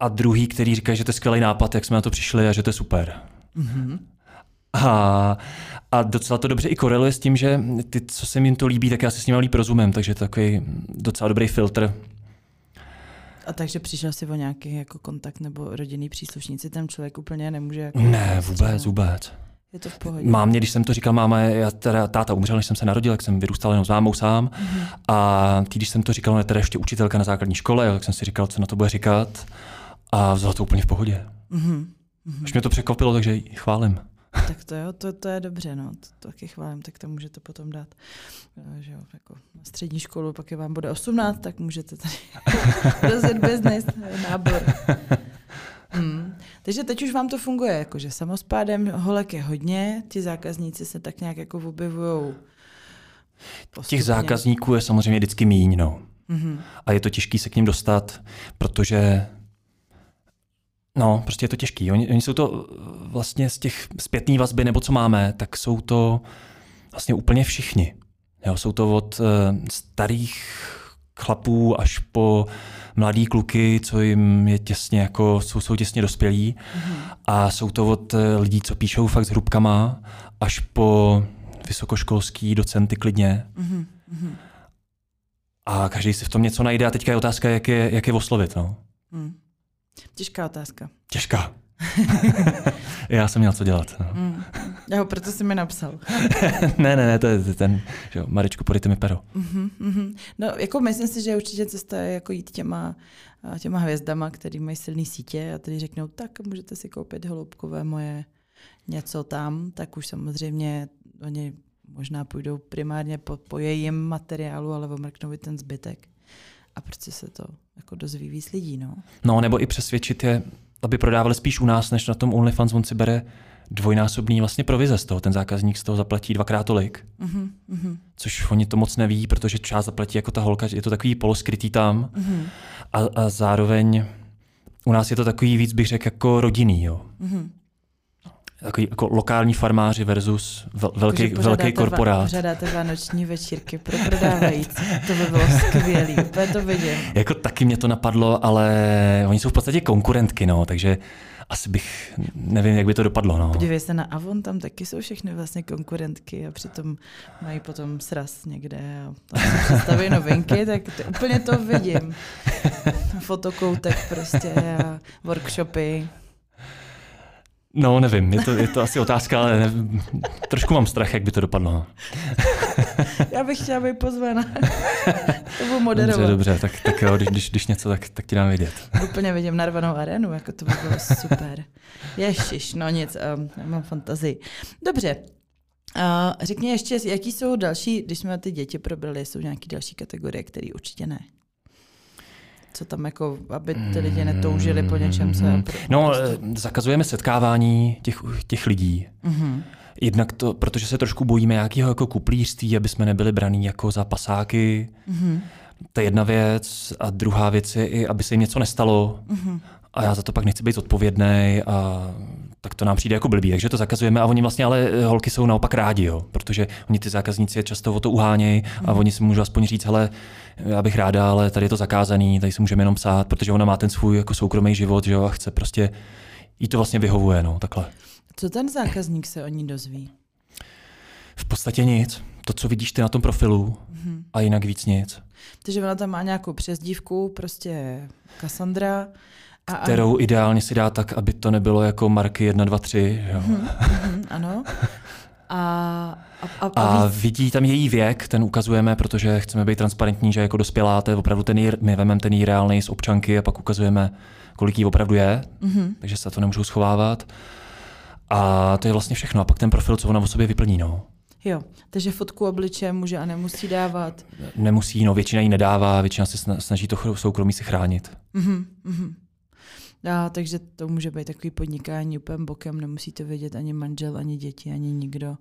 a druhý, který říká, že to je skvělý nápad, jak jsme na to přišli a že to je super. Mm-hmm. A, a docela to dobře i koreluje s tím, že ty, co se jim to líbí, tak já si s nimi líp rozumím, takže to je takový docela dobrý filtr. A takže přišel si o nějaký jako kontakt nebo rodinný příslušníci, ten člověk úplně nemůže... Jako ne, vůbec, vůbec. Je to v pohodě. Mámě, když jsem to říkal, máma, já teda, táta umřel, než jsem se narodil, jak jsem vyrůstal jenom s mámou sám. Mm-hmm. A ty, když jsem to říkal, ona je teda ještě učitelka na základní škole, tak jsem si říkal, co na to bude říkat. A vzala to úplně v pohodě. Mm-hmm. Až mě to překvapilo, takže ji chválím. Tak to jo, to, to je dobře, no. To, to taky chválím, tak to můžete potom dát. Eh, že jo, jako na střední školu, pak je vám bude 18, tak můžete tady rozjet business, nábor. Hmm. Takže teď už vám to funguje, jakože samospádem holek je hodně, ti zákazníci se tak nějak jako objevují. Těch zákazníků je samozřejmě vždycky míň, no. Mm-hmm. A je to těžké se k ním dostat, protože No, prostě je to těžký. Oni, oni jsou to vlastně z těch zpětný vazby, nebo co máme, tak jsou to vlastně úplně všichni. Jo, jsou to od uh, starých chlapů až po mladý kluky, co jim je těsně jako, jsou, jsou těsně dospělí. Mm-hmm. A jsou to od eh, lidí, co píšou fakt s hrubkama, až po vysokoškolský docenty klidně. Mm-hmm. A každý si v tom něco najde a teďka je otázka, jak je, jak je oslovit. No. Mm. Těžká otázka. Těžká. Já jsem měl co dělat. No. Mm. Já ho proto si mi napsal. ne, ne, ne, to je ten, že jo, Maričku, podejte mi pero. Mm-hmm, mm-hmm. No, jako myslím si, že určitě cesta je jako jít těma, těma hvězdama, který mají silné sítě a tady řeknou, tak můžete si koupit holoubkové moje něco tam, tak už samozřejmě oni možná půjdou primárně po, po jejím materiálu, ale omrknou i ten zbytek. A prostě se to jako dozví víc lidí, no. No, nebo i přesvědčit je, aby prodávali spíš u nás, než na tom OnlyFans, on si bere dvojnásobný vlastně provize z toho. Ten zákazník z toho zaplatí dvakrát tolik. Mm-hmm. Což oni to moc neví, protože část zaplatí jako ta holka, je to takový poloskrytý tam. Mm-hmm. A, a zároveň u nás je to takový víc, bych řekl, jako rodinný. Jo. Mm-hmm takový jako lokální farmáři versus vel, velký, jako, velký korporát. Pořádáte vánoční večírky pro prodávající. To by bylo skvělé, úplně to vidím. Jako taky mě to napadlo, ale oni jsou v podstatě konkurentky, no, takže asi bych, nevím, jak by to dopadlo. No. Podívej se na Avon, tam taky jsou všechny vlastně konkurentky a přitom mají potom sraz někde a tam se představí novinky, tak to, úplně to vidím. Fotokoutek prostě a workshopy. No, nevím, je to, je to asi otázka, ale ne, trošku mám strach, jak by to dopadlo. Já bych chtěla být pozvána. to budu moderovat. Dobře, dobře, tak, tak jo, když, když, když něco, tak, tak ti dám vidět. Úplně vidím narvanou arénu, jako to by bylo super. Ježiš, no nic, um, já mám fantazii. Dobře, Uh, řekni ještě, jaký jsou další, když jsme ty děti probrali, jsou nějaké další kategorie, které určitě ne co tam jako, aby ty lidi netoužili po něčem se... Mm-hmm. No, prostě... zakazujeme setkávání těch, těch lidí. Mm-hmm. Jednak to, protože se trošku bojíme nějakého jako kuplířství, aby jsme nebyli braní jako za pasáky. Mm-hmm. To je jedna věc. A druhá věc je i, aby se jim něco nestalo. Mm-hmm. A já za to pak nechci být odpovědný a tak to nám přijde jako blbý, takže to zakazujeme a oni vlastně ale eh, holky jsou naopak rádi, jo, protože oni ty zákazníci je často o to uhánějí a mm. oni si můžou aspoň říct, hele, já bych ráda, ale tady je to zakázaný, tady si můžeme jenom psát, protože ona má ten svůj jako soukromý život, že jo, a chce prostě, jí to vlastně vyhovuje, no, takhle. Co ten zákazník se o ní dozví? V podstatě nic. To, co vidíš ty na tom profilu mm-hmm. a jinak víc nic. Takže ona tam má nějakou přezdívku, prostě Cassandra, a, kterou ideálně si dá tak, aby to nebylo jako marky 1, 2, 3. Jo. Mm, mm, ano. A, a, a, a, vidí tam její věk, ten ukazujeme, protože chceme být transparentní, že jako dospělá, to je opravdu ten jí, my vememe ten její reálný z občanky a pak ukazujeme, kolik jí opravdu je, mm-hmm. takže se to nemůžou schovávat. A to je vlastně všechno. A pak ten profil, co ona o sobě vyplní. No. Jo, takže fotku obliče může a nemusí dávat. Nemusí, no většina jí nedává, většina se snaží to soukromí si chránit. Mm-hmm. A, takže to může být takový podnikání úplně bokem, nemusí to vědět ani manžel, ani děti, ani nikdo.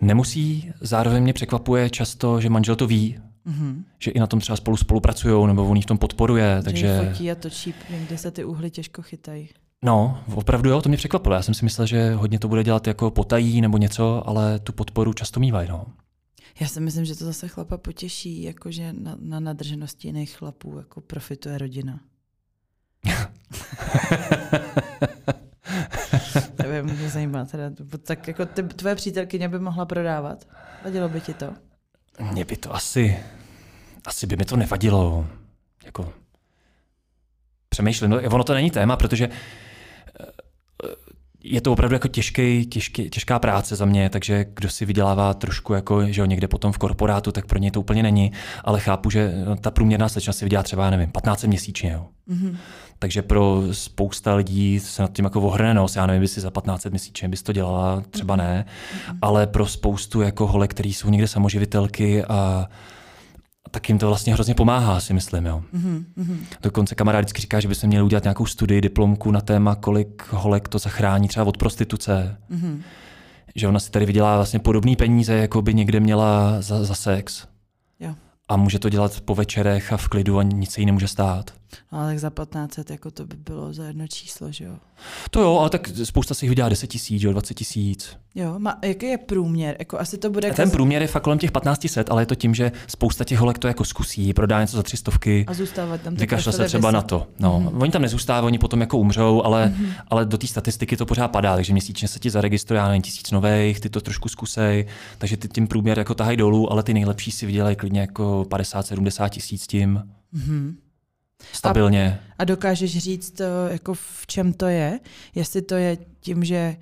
Nemusí, zároveň mě překvapuje často, že manžel to ví, mm-hmm. že i na tom třeba spolu spolupracují, nebo on v tom podporuje. Takže Že fotí a točí, kde se ty uhly těžko chytají. No, opravdu jo, to mě překvapilo. Já jsem si myslel, že hodně to bude dělat jako potají nebo něco, ale tu podporu často mývají. No. Já si myslím, že to zase chlapa potěší, jakože na, na nadrženosti jiných chlapů jako profituje rodina. To by mě zajímá. Teda. Tak jako ty, tvoje přítelkyně by mohla prodávat? Vadilo by ti to? Mně by to asi, asi by mi to nevadilo. Jako, přemýšlím, no, ono to není téma, protože je to opravdu jako těžký, těžký, těžká práce za mě, takže kdo si vydělává trošku jako, že jo, někde potom v korporátu, tak pro ně to úplně není, ale chápu, že no, ta průměrná slečna si vydělá třeba, nevím, 15 měsíčně, jo. Mm-hmm. Takže pro spousta lidí se nad tím jako ohrne nos. Já nevím, jestli za 15 měsíčně bys to dělala, třeba ne, mm-hmm. ale pro spoustu jako hole, který jsou někde samoživitelky a tak jim to vlastně hrozně pomáhá, si myslím. Jo. Mhm, mhm. Dokonce kamarád vždycky říká, že by se měli udělat nějakou studii, diplomku na téma, kolik holek to zachrání třeba od prostituce. Mhm. Že ona si tady vydělá vlastně podobné peníze, jako by někde měla za, za sex. Jo. A může to dělat po večerech a v klidu a nic se jí nemůže stát. No, ale tak za 15 jako to by bylo za jedno číslo, že jo? To jo, ale tak spousta si jich vydělá 10 tisíc, 20 tisíc. Jo, má, jaký je průměr? Jako asi to bude... A ten kaz- průměr je fakt kolem těch 1500, ale je to tím, že spousta těch holek to jako zkusí, prodá něco za tři stovky. a zůstávat tam Vykašle se třeba na to. No, Mhm. mm-hmm. Oni tam nezůstávají, oni potom jako umřou, ale, mm-hmm. ale do té statistiky to pořád padá, takže měsíčně se ti zaregistruje, já nevím, tisíc nových, ty to trošku zkusej, takže ty tím průměr jako tahají dolů, ale ty nejlepší si vydělají klidně jako 50-70 tisíc tím. Mhm. Stabilně. A dokážeš říct, to, jako v čem to je? Jestli to je tím, že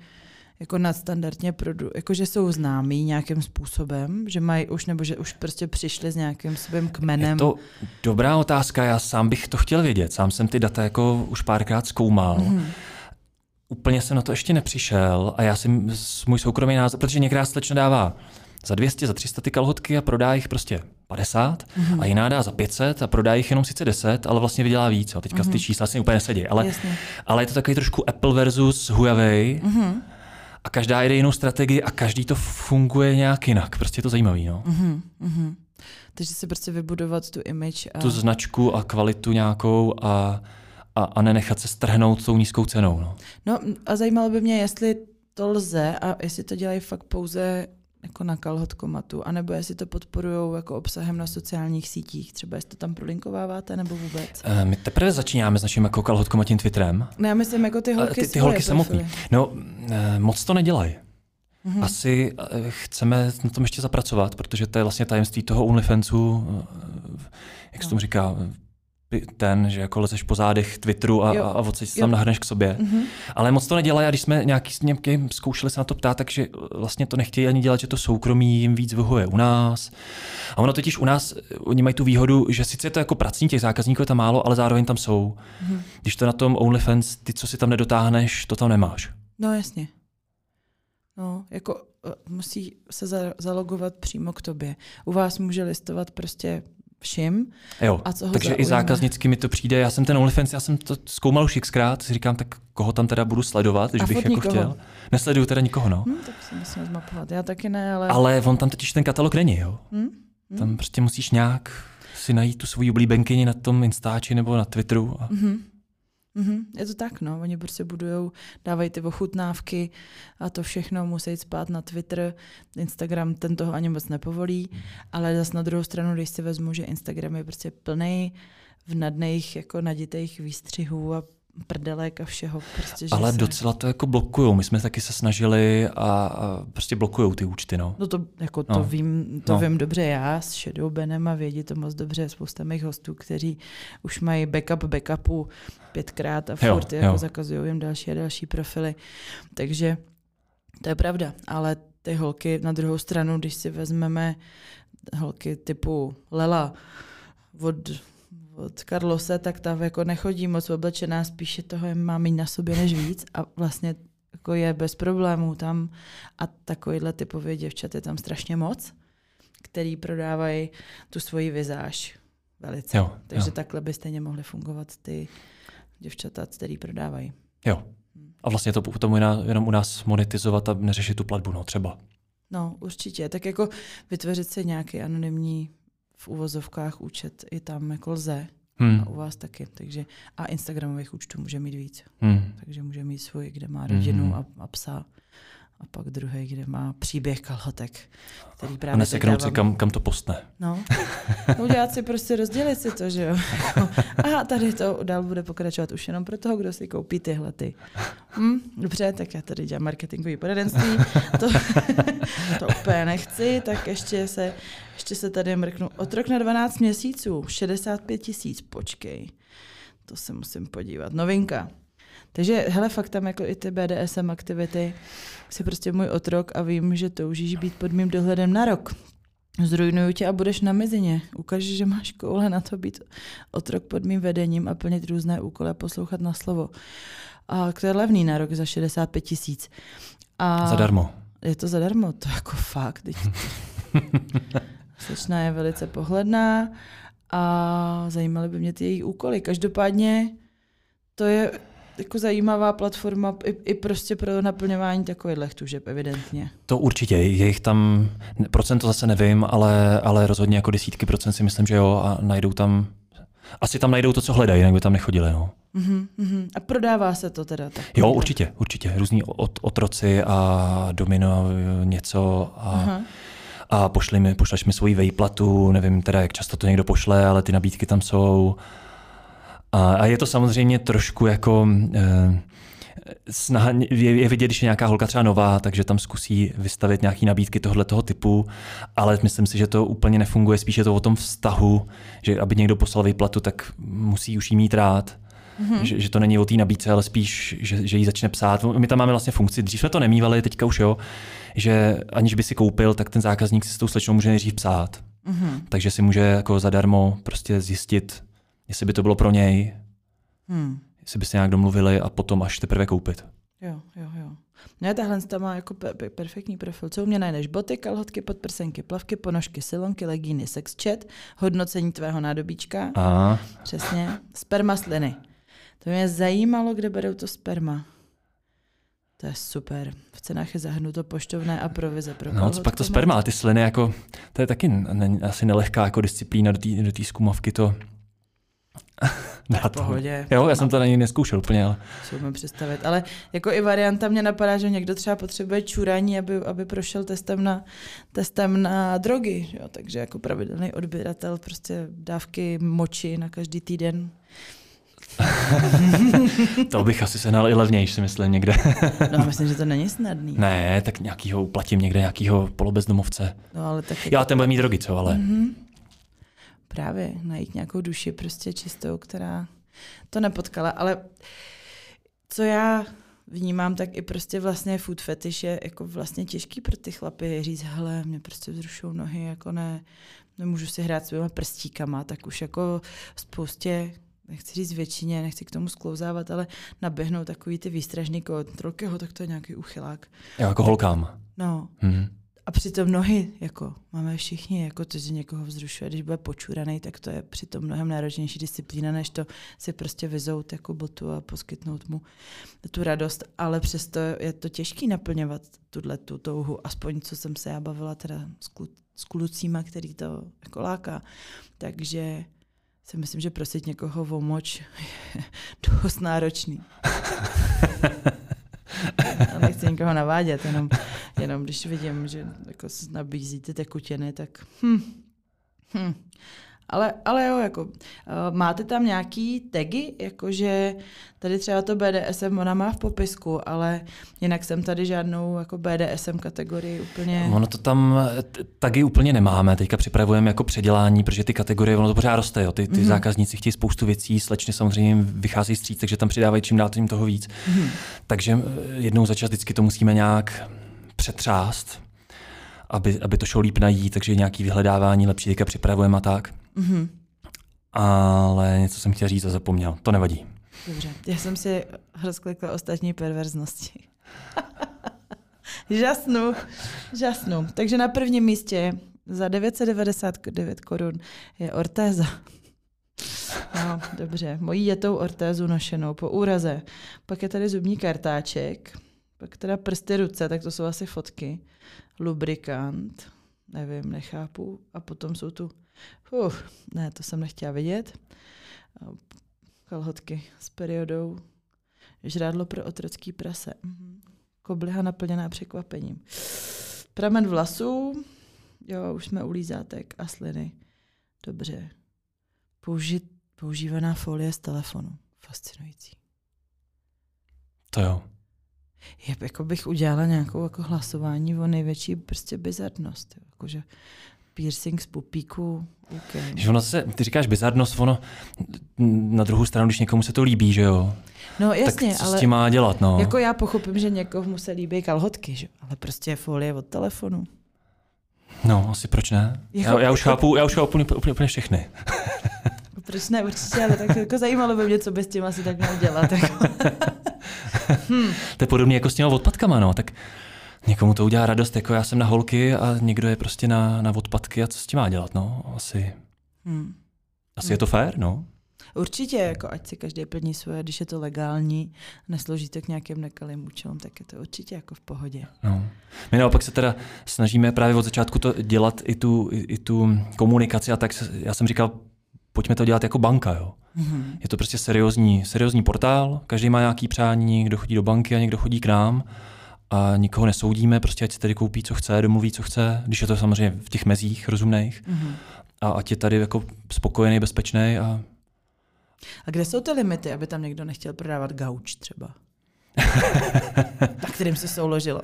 jako nadstandardně produ, jako že jsou známí nějakým způsobem, že mají už, nebo že už prostě přišli s nějakým svým kmenem. Je to dobrá otázka, já sám bych to chtěl vědět. Sám jsem ty data jako už párkrát zkoumal. Mm-hmm. Úplně jsem na to ještě nepřišel a já si m- s- můj soukromý názor, protože některá slečna dává za 200, za 300 ty kalhotky a prodá jich prostě 50 Mhm. mm-hmm. a jiná dá za 500 a prodá jich jenom sice 10, ale vlastně vydělá víc. Jo. Teďka mm-hmm. ty čísla si úplně nesedí, ale, Jasně. ale je to takový trošku Apple versus Huawei Mhm. a každá jede jinou strategii a každý to funguje nějak jinak. Prostě je to zajímavý. No. Mhm. Mhm. Takže si prostě vybudovat tu image a... tu značku a kvalitu nějakou a, a, a nenechat se strhnout tou nízkou cenou. No. No a zajímalo by mě, jestli to lze a jestli to dělají fakt pouze jako na kalhotkomatu, anebo jestli to podporují jako obsahem na sociálních sítích, třeba jestli to tam prolinkováváte nebo vůbec. E, My teprve začínáme s naším jako kalhotkom a tím Twitterem. Ne, já myslím jako ty holky ty, ty svoje holky samotný. profily. No, e, moc to nedělají. Mhm. Asi chceme na tom ještě zapracovat, protože to je vlastně tajemství toho OnlyFansu, jak se tomu říká, ten, že jako lezeš po zádech Twitteru a, Jo. a, a se tam nahrneš k sobě. Mhm. Ale moc to nedělají a když jsme nějaký s někým zkoušeli se na to ptát, takže vlastně to nechtějí ani dělat, že to soukromí jim víc vyhovuje u nás. A ono totiž u nás, oni mají tu výhodu, že sice je to jako pracní, těch zákazníků je tam málo, ale zároveň tam jsou. Mhm. Když to na tom OnlyFans, ty, co si tam nedotáhneš, to tam nemáš. No jasně. No, jako eh, musí se za, zalogovat přímo k tobě. U vás může listovat prostě všim. Jo. A co ho Takže i zaujme? zákaznicky mi to přijde. Já jsem ten OnlyFans, já jsem to zkoumal už xkrát, si říkám, tak koho tam teda budu sledovat, když A bych jako nikoho. chtěl. Nesleduju teda nikoho, no. Hm, tak si musím zmapovat. Já taky ne, ale... Ale on tam totiž ten katalog není, jo. Hm? Hm? Tam prostě musíš nějak si najít tu svoji oblíbenkyni na tom Instači nebo na Twitteru. A... Mhm. Mhm, je to tak, no. Oni prostě budujou, dávají ty ochutnávky a to všechno musí spát na Twitter. Instagram ten toho ani moc nepovolí, ale zase na druhou stranu, když si vezmu, že Instagram je prostě plný vnadných, jako naditých výstřihů a prdelek a všeho. Prostě, že Ale se... docela to jako blokujou. My jsme taky se snažili a, a prostě blokujou ty účty, no. No to, jako to, No. vím, to No. vím dobře já s Shadow Benem a vědí to moc dobře spousta mých hostů, kteří už mají backup backupu pětkrát a Jo, furt jo. jako zakazují jim další a další profily. Takže to je pravda, ale ty holky na druhou stranu, když si vezmeme holky typu Lela od, od Carlose, tak ta jako nechodí moc oblečená, spíše toho má mít na sobě než víc a vlastně jako je bez problémů tam a takovýhle typově děvčat je tam strašně moc, který prodávají tu svoji vizáž velice. Jo, Takže jo, takhle by stejně mohly fungovat ty děvčata, který prodávají. jo. A vlastně to potom jenom u nás monetizovat a neřešit tu platbu, no třeba. No, určitě. Tak jako vytvořit si nějaký anonymní v uvozovkách účet i tam jako lze. Hmm. A u vás taky. Takže a Instagramových účtů může mít víc. Hmm. Takže může mít svůj, kde má rodinu Mhm. a, a psa. A pak druhý, kde má příběh kalhotek, který A právě neseknout si, kam, kam to postne. No, udělat si prostě, rozdělit si to, že jo. A tady to dál bude pokračovat už jenom pro toho, kdo si koupí tyhle ty. Hm, dobře, tak já tady dělám marketingový poradenství, to, to úplně nechci, tak ještě se, ještě se tady mrknu. Otrok na 12 měsíců, 65 tisíc, počkej. To se musím podívat. Novinka. Takže hele, fakt tam jako i ty BDSM aktivity, jsi prostě můj otrok a vím, že toužíš být pod mým dohledem na rok. Zrujnuju tě a budeš na mizině. Ukaži, že máš koule na to být otrok pod mým vedením a plnit různé úkoly a poslouchat na slovo. A to je levný na rok za 65 tisíc. A Zadarmo. Je to zadarmo, to jako fakt. Slečna je velice pohledná a zajímaly by mě ty její úkoly. Každopádně to je jako zajímavá platforma i, i prostě pro naplňování takových tužeb, evidentně. To určitě, je jich tam, procent to zase nevím, ale, ale rozhodně jako desítky procent si myslím, že jo a najdou tam, asi tam najdou to, co hledají, jinak by tam nechodili. No. Uh-huh, uh-huh. A prodává se to teda tak? Jo, určitě, určitě. Různí ot, otroci a domino něco a, uh-huh. a pošli mi, pošleš mi svoji vejplatu, nevím teda, jak často to někdo pošle, ale ty nabídky tam jsou. A, a je to samozřejmě trošku jako... Eh, snaha, je, je vidět, když je nějaká holka třeba nová, takže tam zkusí vystavit nějaké nabídky tohle toho typu, ale myslím si, že to úplně nefunguje, spíš je to o tom vztahu, že aby někdo poslal výplatu, tak musí už jí mít rád. Mm-hmm. Že, že to není o té nabídce, ale spíš, že, že jí začne psát. My tam máme vlastně funkci, dřív jsme to nemývali, teďka už jo, že aniž by si koupil, tak ten zákazník si s tou slečnou může nejdřív psát. Mm-hmm. Takže si může jako zadarmo prostě zjistit, jestli by to bylo pro něj, hmm. jestli by se nějak domluvili a potom až teprve koupit. Jo, jo, jo. Ne, tahle ta má jako pe- pe- perfektní profil. Co u mě najdeš? Boty, kalhotky, podprsenky, plavky, ponožky, silonky, legíny, sex chat, hodnocení tvého nádobíčka. Aha. Přesně. Sperma sliny. To mě zajímalo, kde berou to sperma. To je super. V cenách je zahrnuto poštovné a provize pro No, co pak to sperma, ty sliny, jako, to je taky ne, asi nelehká jako disciplína do té do zkumovky to v pohodě. Jo, já jsem to na něj neskoušel úplně, ale... Si umím představit. Ale jako i varianta mě napadá, že někdo třeba potřebuje čurání, aby, aby prošel testem na, testem na drogy. Jo? Takže jako pravidelný odběratel prostě dávky moči na každý týden. to bych asi sehnal i levnější, si myslím, někde. no, myslím, že to není snadný. Ne, tak nějakýho uplatím někde, nějakýho polobezdomovce. No, ale tak Já ten bude mít drogy, co, ale... Mm-hmm právě najít nějakou duši prostě čistou, která to nepotkala. Ale co já vnímám, tak i prostě vlastně food fetish je jako vlastně těžký pro ty chlapy říct, hele, mě prostě vzrušou nohy, jako ne, nemůžu si hrát svýma prstíkama, tak už jako spoustě nechci říct většině, nechci k tomu sklouzávat, ale naběhnou takový ty výstražný kontrolky, tak to je nějaký uchylák. Jo, jako holkám. No. Hmm. A přitom nohy, jako máme všichni, jako to, že někoho vzrušuje, když bude počúraný, tak to je přitom mnohem náročnější disciplína, než to si prostě vyzout jako botu a poskytnout mu tu radost. Ale přesto je to těžký naplňovat tuhle tu touhu, aspoň co jsem se já bavila teda s, klu, s klucíma, který to jako láká. Takže si myslím, že prosit někoho o moč je dost náročný. Nechci nikoho navádět, jenom, jenom když vidím, že jako nabízí ty tekutiny, tak hm, hm. Ale, ale jo, jako, uh, máte tam nějaký tagy, jakože tady třeba to BDSM ona má v popisku, ale jinak jsem tady žádnou jako BDSM kategorii úplně... Ono to tam tagy úplně nemáme, teďka připravujeme jako předělání, protože ty kategorie, ono to pořád roste, jo. ty, ty mm-hmm. zákazníci chtějí spoustu věcí, slečny samozřejmě vychází stříc, takže tam přidávají čím dál tím toho víc. Mm-hmm. Takže jednou za čas vždycky to musíme nějak přetřást, aby, aby to šlo líp najít, takže nějaký vyhledávání lepší teďka připravujeme a tak. Mm-hmm. Ale něco jsem chtěl říct a zapomněl. To nevadí. Dobře, já jsem si rozklikla ostatní perverznosti. žasnu, žasnu. Takže na prvním místě za 999 korun je ortéza. No, dobře. Mojí jetou ortézu nošenou po úraze. Pak je tady zubní kartáček. Pak teda prsty ruce, tak to jsou asi fotky. Lubrikant. Nevím, nechápu. A potom jsou tu Uf, ne, to jsem nechtěla vidět. Kalhotky s periodou. Žrádlo pro otrocký prase. Mhm. Kobliha naplněná překvapením. Pramen vlasů. Jo, už jsme u lízátek a sliny. Dobře. Použit, používaná folie z telefonu. Fascinující. To jo. Je, jako bych udělala nějakou jako hlasování o největší prostě bizarnost. Jakože piercing z pupíku. Okay. Že ono se, ty říkáš bizarnost, ono na druhou stranu, když někomu se to líbí, že jo? No jasně, tak co ale... s tím má dělat, no? Jako já pochopím, že někomu se líbí kalhotky, že? ale prostě folie od telefonu. No, asi proč ne? Jako, já, já, už chápu, já už chápu úplně, úplně, úplně všechny. proč ne, určitě, ale tak jako zajímalo by mě, co by s tím asi tak měl dělat. Jako. hmm. To je podobné jako s těma odpadkama, no, tak Někomu to udělá radost, jako já jsem na holky a někdo je prostě na, na odpadky a co s tím má dělat, no? Asi, Hmm. asi je to fér, no. Určitě, jako ať si každý plní svoje, když je to legální, neslouží to k nějakým nekalým účelům, tak je to určitě jako v pohodě. No. My naopak se teda snažíme právě od začátku to dělat i tu, i, i tu komunikaci a tak já jsem říkal, pojďme to dělat jako banka, jo. Mm-hmm. Je to prostě seriózní, seriózní portál, každý má nějaký přání, někdo chodí do banky a někdo chodí k nám a nikoho nesoudíme, prostě ať si tady koupí, co chce, domluví, co chce, když je to samozřejmě v těch mezích rozumných Mm-hmm. a ať je tady jako spokojený, bezpečný a A kde jsou ty limity, aby tam někdo nechtěl prodávat gauč třeba? na kterým se souložilo.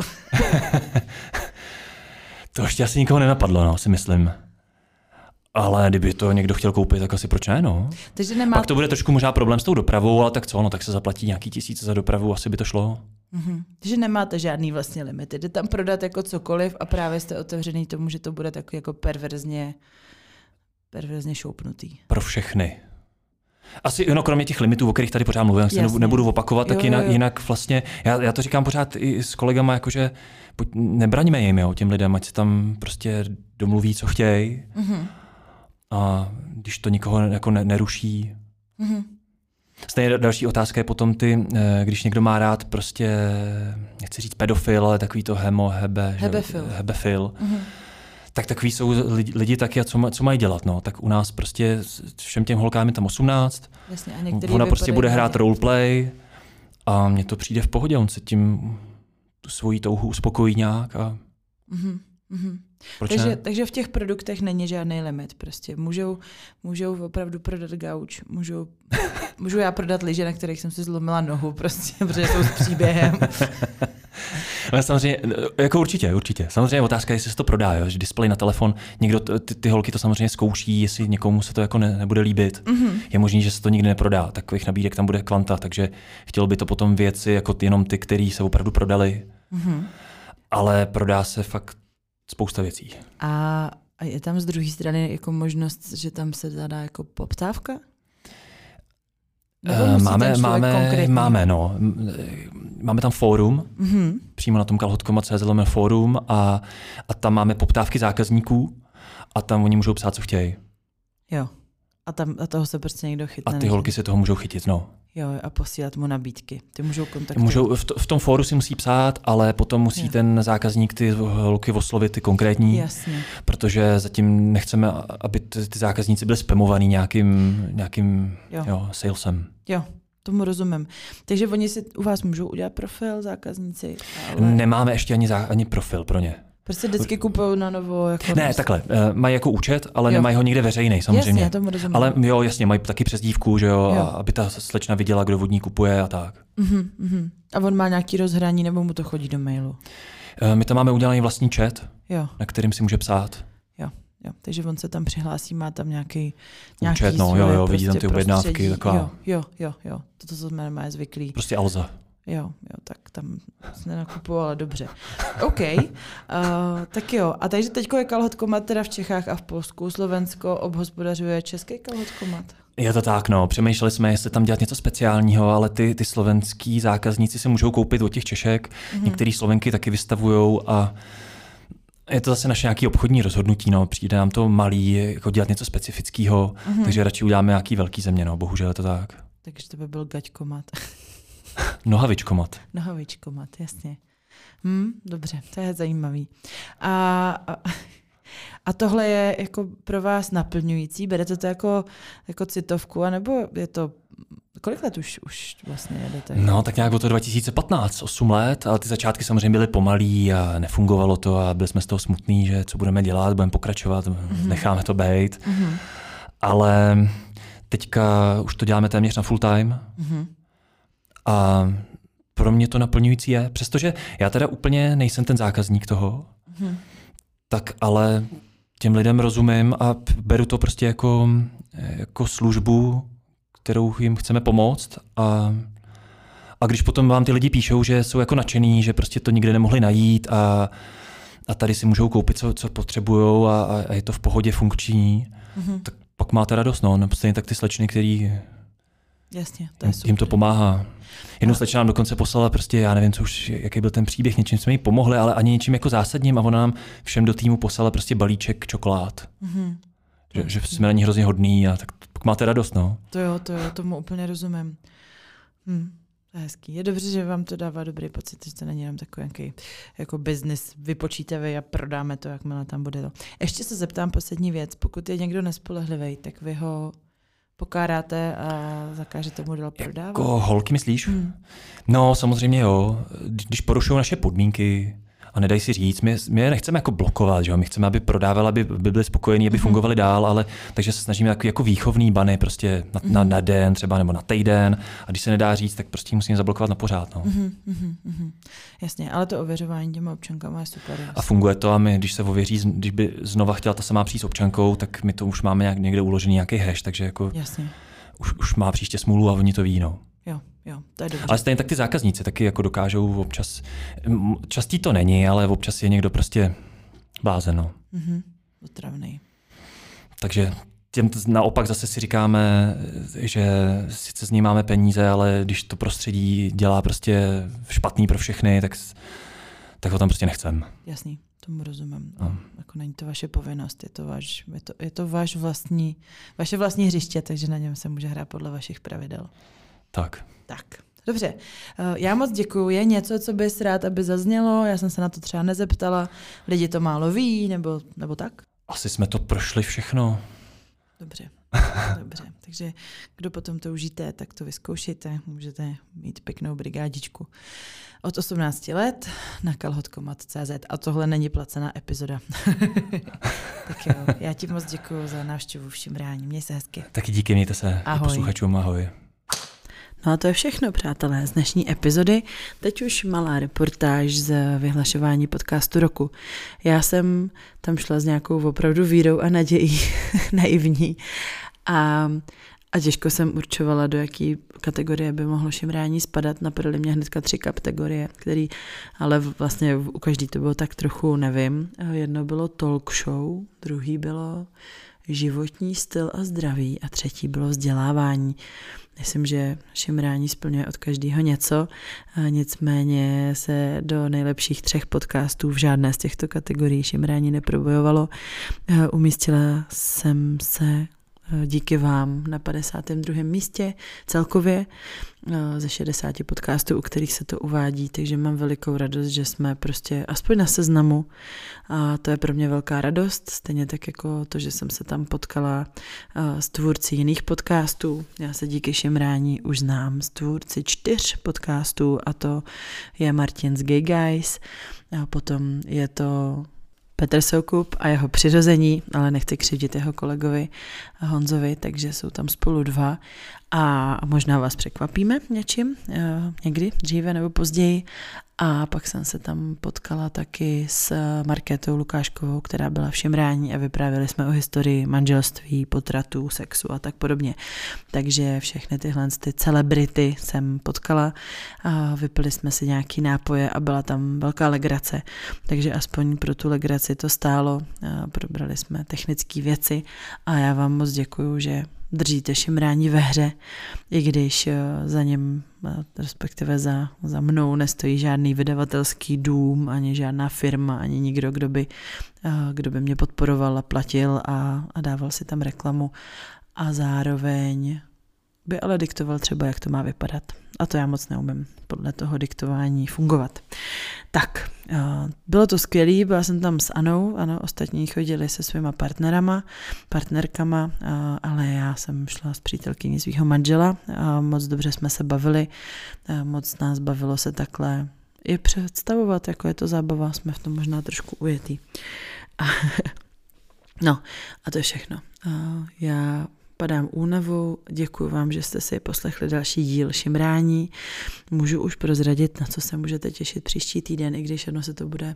to ještě asi nikoho nenapadlo, no, si myslím. Ale kdyby to někdo chtěl koupit, tak asi proč ne, no. Takže nemá... Pak to bude trošku možná problém s tou dopravou, ale tak co, no tak se zaplatí nějaký tisíce za dopravu, asi by to šlo. Mhm. Takže nemáte žádný vlastně limity. Jde tam prodat jako cokoliv a právě jste otevřený tomu, že to bude takový jako perverzně, perverzně šoupnutý. Pro všechny. Asi no, kromě těch limitů, o kterých tady pořád mluvím, se Jasně. nebudu opakovat, tak Jo, jinak, jo. jinak vlastně, já, já to říkám pořád i s kolegama, jakože pojď, nebraňme jim, jo, těm lidem, ať si tam prostě domluví, co chtějí Mhm. a když to nikoho jako ne, neruší. Mhm. Stejně další otázka je potom ty, eh, když někdo má rád prostě, nechci říct pedofil, ale takový to hemo, hebe, že- Hebefil. hebefil Mhm. tak takový jsou lidi, lidi taky a co, co mají dělat, no. Tak u nás prostě s- všem těm holkám je tam 18, Jasně, a ona prostě bude hrát roleplay a mně to přijde v pohodě, on se tím tu svoji touhu uspokojí nějak a Mhm. Mhm. Proč Takže, ne? takže v těch produktech není žádný limit. Prostě můžou, můžou opravdu prodat gauč, můžou, můžu já prodat lyže, na kterých jsem si zlomila nohu, prostě, protože jsou s příběhem. Ale samozřejmě, jako určitě, určitě. Samozřejmě je otázka, jestli se to prodá, jo? že displej na telefon, někdo, ty, ty holky to samozřejmě zkouší, jestli někomu se to jako ne, nebude líbit. Mhm. Je možný, že se to nikdy neprodá, takových nabídek tam bude kvanta, takže chtěl by to potom věci jako ty, jenom ty, které se opravdu prodali, Mhm. ale prodá se fakt spousta věcí. A, a je tam z druhé strany jako možnost, že tam se zadá jako poptávka? Musí máme, máme, konkrétní- máme, no. Eh, Máme tam fórum, Mhm. přímo na tom kalhotko.cz fórum a, a tam máme poptávky zákazníků a tam oni můžou psát, co chtějí. Jo. A, tam, a toho se prostě někdo A chytne. ty než- holky se toho můžou chytit, no. Jo, a posílat mu nabídky. Ty můžou kontaktovat. Můžou, v, to, v tom fóru si musí psát, ale potom musí Jo. ten zákazník ty holky oslovit ty konkrétní, Jasně. protože zatím nechceme, aby ty, ty zákazníci byli spamovaný nějakým, nějakým Jo. jo, salesem. Jo, tomu rozumím. Takže oni si u vás můžou udělat profil, zákazníci, ale Nemáme ještě ani, zá, ani profil pro ně. Prostě vždycky kupují na novo. Jako Ne, prostě- takhle. eh, Mají jako účet, ale Jo. nemají ho nikde veřejný, samozřejmě. Jasně, tomu rozumím. Ale jo, jasně, mají taky přezdívku, že jo, Jo. A aby ta slečna viděla, kdo vodní kupuje a tak. Mhm, mhm. A on má nějaký rozhraní, nebo mu to chodí do mailu. Eh, My tam máme udělaný vlastní chat, Jo, na kterým si může psát. jo. Takže on se tam přihlásí, má tam nějaký, Účet, nějaký no, jo, jo, vidí tam prostě ty objednávky, prostředí. taková- Jo, jo, jo, jo. Toto, jsme má zvyklí. Prostě Alza. Jo, jo, tak tam se nenakupovala dobře. OK, uh, tak jo. A takže teď je kalhotkomat teda v Čechách a v Polsku. Slovensko obhospodařuje český kalhotkomat. Je to tak, no. Přemýšleli jsme, jestli tam dělat něco speciálního, ale ty, ty slovenský zákazníci si můžou koupit od těch Češek. Mhm. Mm-hmm. Některý Slovenky taky vystavují a je to zase naše nějaké obchodní rozhodnutí, no. Přijde nám to malý, jako dělat něco specifického, Mhm. mm-hmm. takže radši uděláme nějaký velký země, no. Bohužel je to tak. Takže to by byl gaťkomat. Nohavičkomat. Nohavičkomat, jasně. Hm, dobře, to je zajímavý. A, a, a tohle je jako pro vás naplňující? Berete to jako, jako citovku, anebo je to... Kolik let už, už vlastně jedete? No, tak nějak od toho 2015, 8 let, ale ty začátky samozřejmě byly pomalý a nefungovalo to a byli jsme z toho smutní, že co budeme dělat, budeme pokračovat, mm-hmm. necháme to být. Mhm, Ale teďka už to děláme téměř na full time mhm, a pro mě to naplňující je, přestože já teda úplně nejsem ten zákazník toho, mhm. tak ale těm lidem rozumím a beru to prostě jako, jako službu, kterou jim chceme pomoct a a když potom vám ty lidi píšou, že jsou jako nadšený, že prostě to nikde nemohli najít a, a tady si můžou koupit, co, co potřebují a, a, je to v pohodě funkční, Mhm. tak pak máte radost, no. no stejně tak ty slečny, který Jasně, to je super. Jim to pomáhá. Jednou slečna nám dokonce poslala prostě, já nevím, co už, jaký byl ten příběh, něčím jsme jí pomohli, ale ani něčím jako zásadním a ona nám všem do týmu poslala prostě balíček čokolád. Mm-hmm. Že, že jsme na ní hrozně hodný a tak, máte radost, no. To jo, to jo, tomu úplně rozumím. Hm. To je hezký. Je dobře, že vám to dává dobrý pocit, že to není jenom takový nějaký jako business vypočítavý a prodáme to, jakmile tam bude to. Ještě se zeptám poslední věc. Pokud je někdo nespolehlivý, tak vy ho pokáráte a zakážete mu dál prodávat? Jako holky myslíš? Hmm. No samozřejmě jo. Když porušují naše podmínky, a nedají si říct, my, my je nechceme jako blokovat, že jo? my chceme, aby prodávali, aby, aby byli spokojení, aby mm-hmm. fungovali dál, ale takže se snažíme jako, jako výchovný bany prostě na, na, na den třeba nebo na týden a když se nedá říct, tak prostě musíme zablokovat na pořád. No. Mm-hmm, mm-hmm. Jasně, ale to ověřování těma občankama je super. Jasně. A funguje to a my, když se ověří, když by znova chtěla ta samá přijít s občankou, tak my to už máme nějak, někde uložený nějaký hash, takže jako Jasně. Už, už má příště smůlu a oni to ví. No. Jo, to je dobře. Ale stejně tak ty zákazníci taky jako dokážou občas, častý to není, ale občas je někdo prostě blázen. No. Mm-hmm. Otravný. Takže těm naopak zase si říkáme, že sice z ní máme peníze, ale když to prostředí dělá prostě špatný pro všechny, tak, tak ho tam prostě nechcem. Jasný, tomu rozumím. No. Jako není to vaše povinnost, je to, váš, je to, je to váš vlastní, vaše vlastní hřiště, takže na něm se může hrát podle vašich pravidel. Tak. Tak. Dobře, eh, já moc děkuju. Je něco, co bys rád, aby zaznělo? Já jsem se na to třeba nezeptala. Lidi to málo ví, nebo, nebo tak? Asi jsme to prošli všechno. Dobře, dobře. Takže kdo potom to užijete, tak to vyzkoušejte. Můžete mít pěknou brigádičku. Od 18 let na kalhotkomat.cz a tohle není placená epizoda. tak jo, já ti moc děkuji za návštěvu v Šimrání. Měj se hezky. Taky díky, mějte se. Ahoj. posluchačům, ahoj. No a to je všechno, přátelé, z dnešní epizody. Teď už malá reportáž z vyhlašování podcastu roku. Já jsem tam šla s nějakou opravdu vírou a nadějí naivní a, a těžko jsem určovala, do jaký kategorie by mohlo šimrání spadat. Napadaly mě hnedka tři kategorie, který, ale vlastně u každý to bylo tak trochu, nevím. Jedno bylo talk show, druhý bylo životní styl a zdraví a třetí bylo vzdělávání. Myslím, že šimrání splňuje od každého něco, nicméně se do nejlepších třech podcastů v žádné z těchto kategorií šimrání neprobojovalo. Umístila jsem se díky vám na 52. místě celkově eh, ze 60 podcastů, u kterých se to uvádí, takže mám velikou radost, že jsme prostě aspoň na seznamu a to je pro mě velká radost, stejně tak jako to, že jsem se tam potkala eh, s tvůrci jiných podcastů. Já se díky Šimrání už znám s tvůrci čtyř podcastů a to je Martin z Gay Guys, a potom je to Petr Soukup a jeho přirození, ale nechci křivdit jeho kolegovi Honzovi, takže jsou tam spolu dva a možná vás překvapíme něčím, eh, někdy, dříve nebo později. A pak jsem se tam potkala taky s Markétou Lukáškovou, která byla v Šimrání a vyprávěli jsme o historii manželství, potratů, sexu a tak podobně. Takže všechny tyhle ty celebrity jsem potkala a vypili jsme si nějaký nápoje a byla tam velká legrace. Takže aspoň pro tu legraci to stálo. Probrali jsme technické věci a já vám moc děkuju, že držíte šimrání ve hře, i když eh, za něm, eh, respektive za, za mnou nestojí žádný vydavatelský dům, ani žádná firma, ani nikdo, kdo by, eh, kdo by mě podporoval a platil a, a dával si tam reklamu. A zároveň by ale diktoval třeba, jak to má vypadat. A to já moc neumím podle toho diktování fungovat. Tak, eh, bylo to skvělé, byla jsem tam s Anou, ano, ostatní chodili se svýma partnerama, partnerkama, eh, ale já jsem šla s přítelkyní svého manžela a moc dobře jsme se bavili, eh, moc nás bavilo se takhle i představovat, jako je to zábava, jsme v tom možná trošku ujetý. no, a to je všechno. Já padám únavu, děkuji vám, že jste si poslechli další díl Šimrání. Můžu už prozradit, na co se můžete těšit příští týden, i když jedno se to bude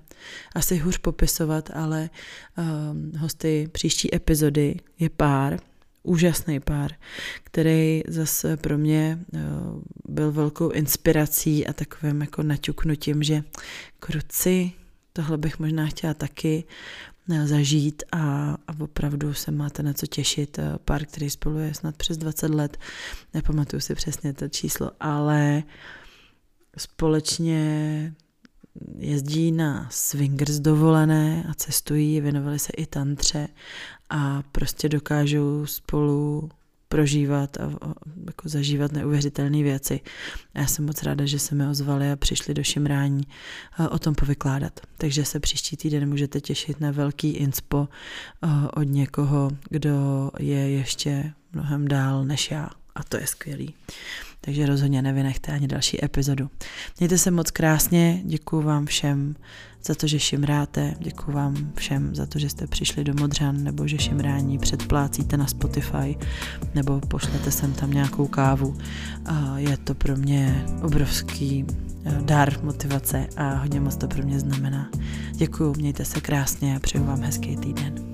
asi hůř popisovat, ale um, hosty příští epizody je pár, úžasný pár, který zase pro mě uh, byl velkou inspirací a takovým jako naťuknutím, že kruci, tohle bych možná chtěla taky, eh, zažít a, a opravdu se máte na co těšit. Pár, který spolu je snad přes 20 let, nepamatuju si přesně to číslo, ale společně jezdí na swingers dovolené a cestují, věnovali se i tantře a prostě dokážou spolu prožívat a, jako zažívat neuvěřitelné věci. A já jsem moc ráda, že se mi ozvali a přišli do Šimrání o tom povykládat. Takže se příští týden můžete těšit na velký inspo od někoho, kdo je ještě mnohem dál než já. A to je skvělý takže rozhodně nevynechte ani další epizodu. Mějte se moc krásně, děkuji vám všem za to, že šimráte, děkuji vám všem za to, že jste přišli do Modřan, nebo že šimrání předplácíte na Spotify, nebo pošlete sem tam nějakou kávu. Je to pro mě obrovský eh, dar, motivace a hodně moc to pro mě znamená. Děkuji, mějte se krásně a přeju vám hezký týden.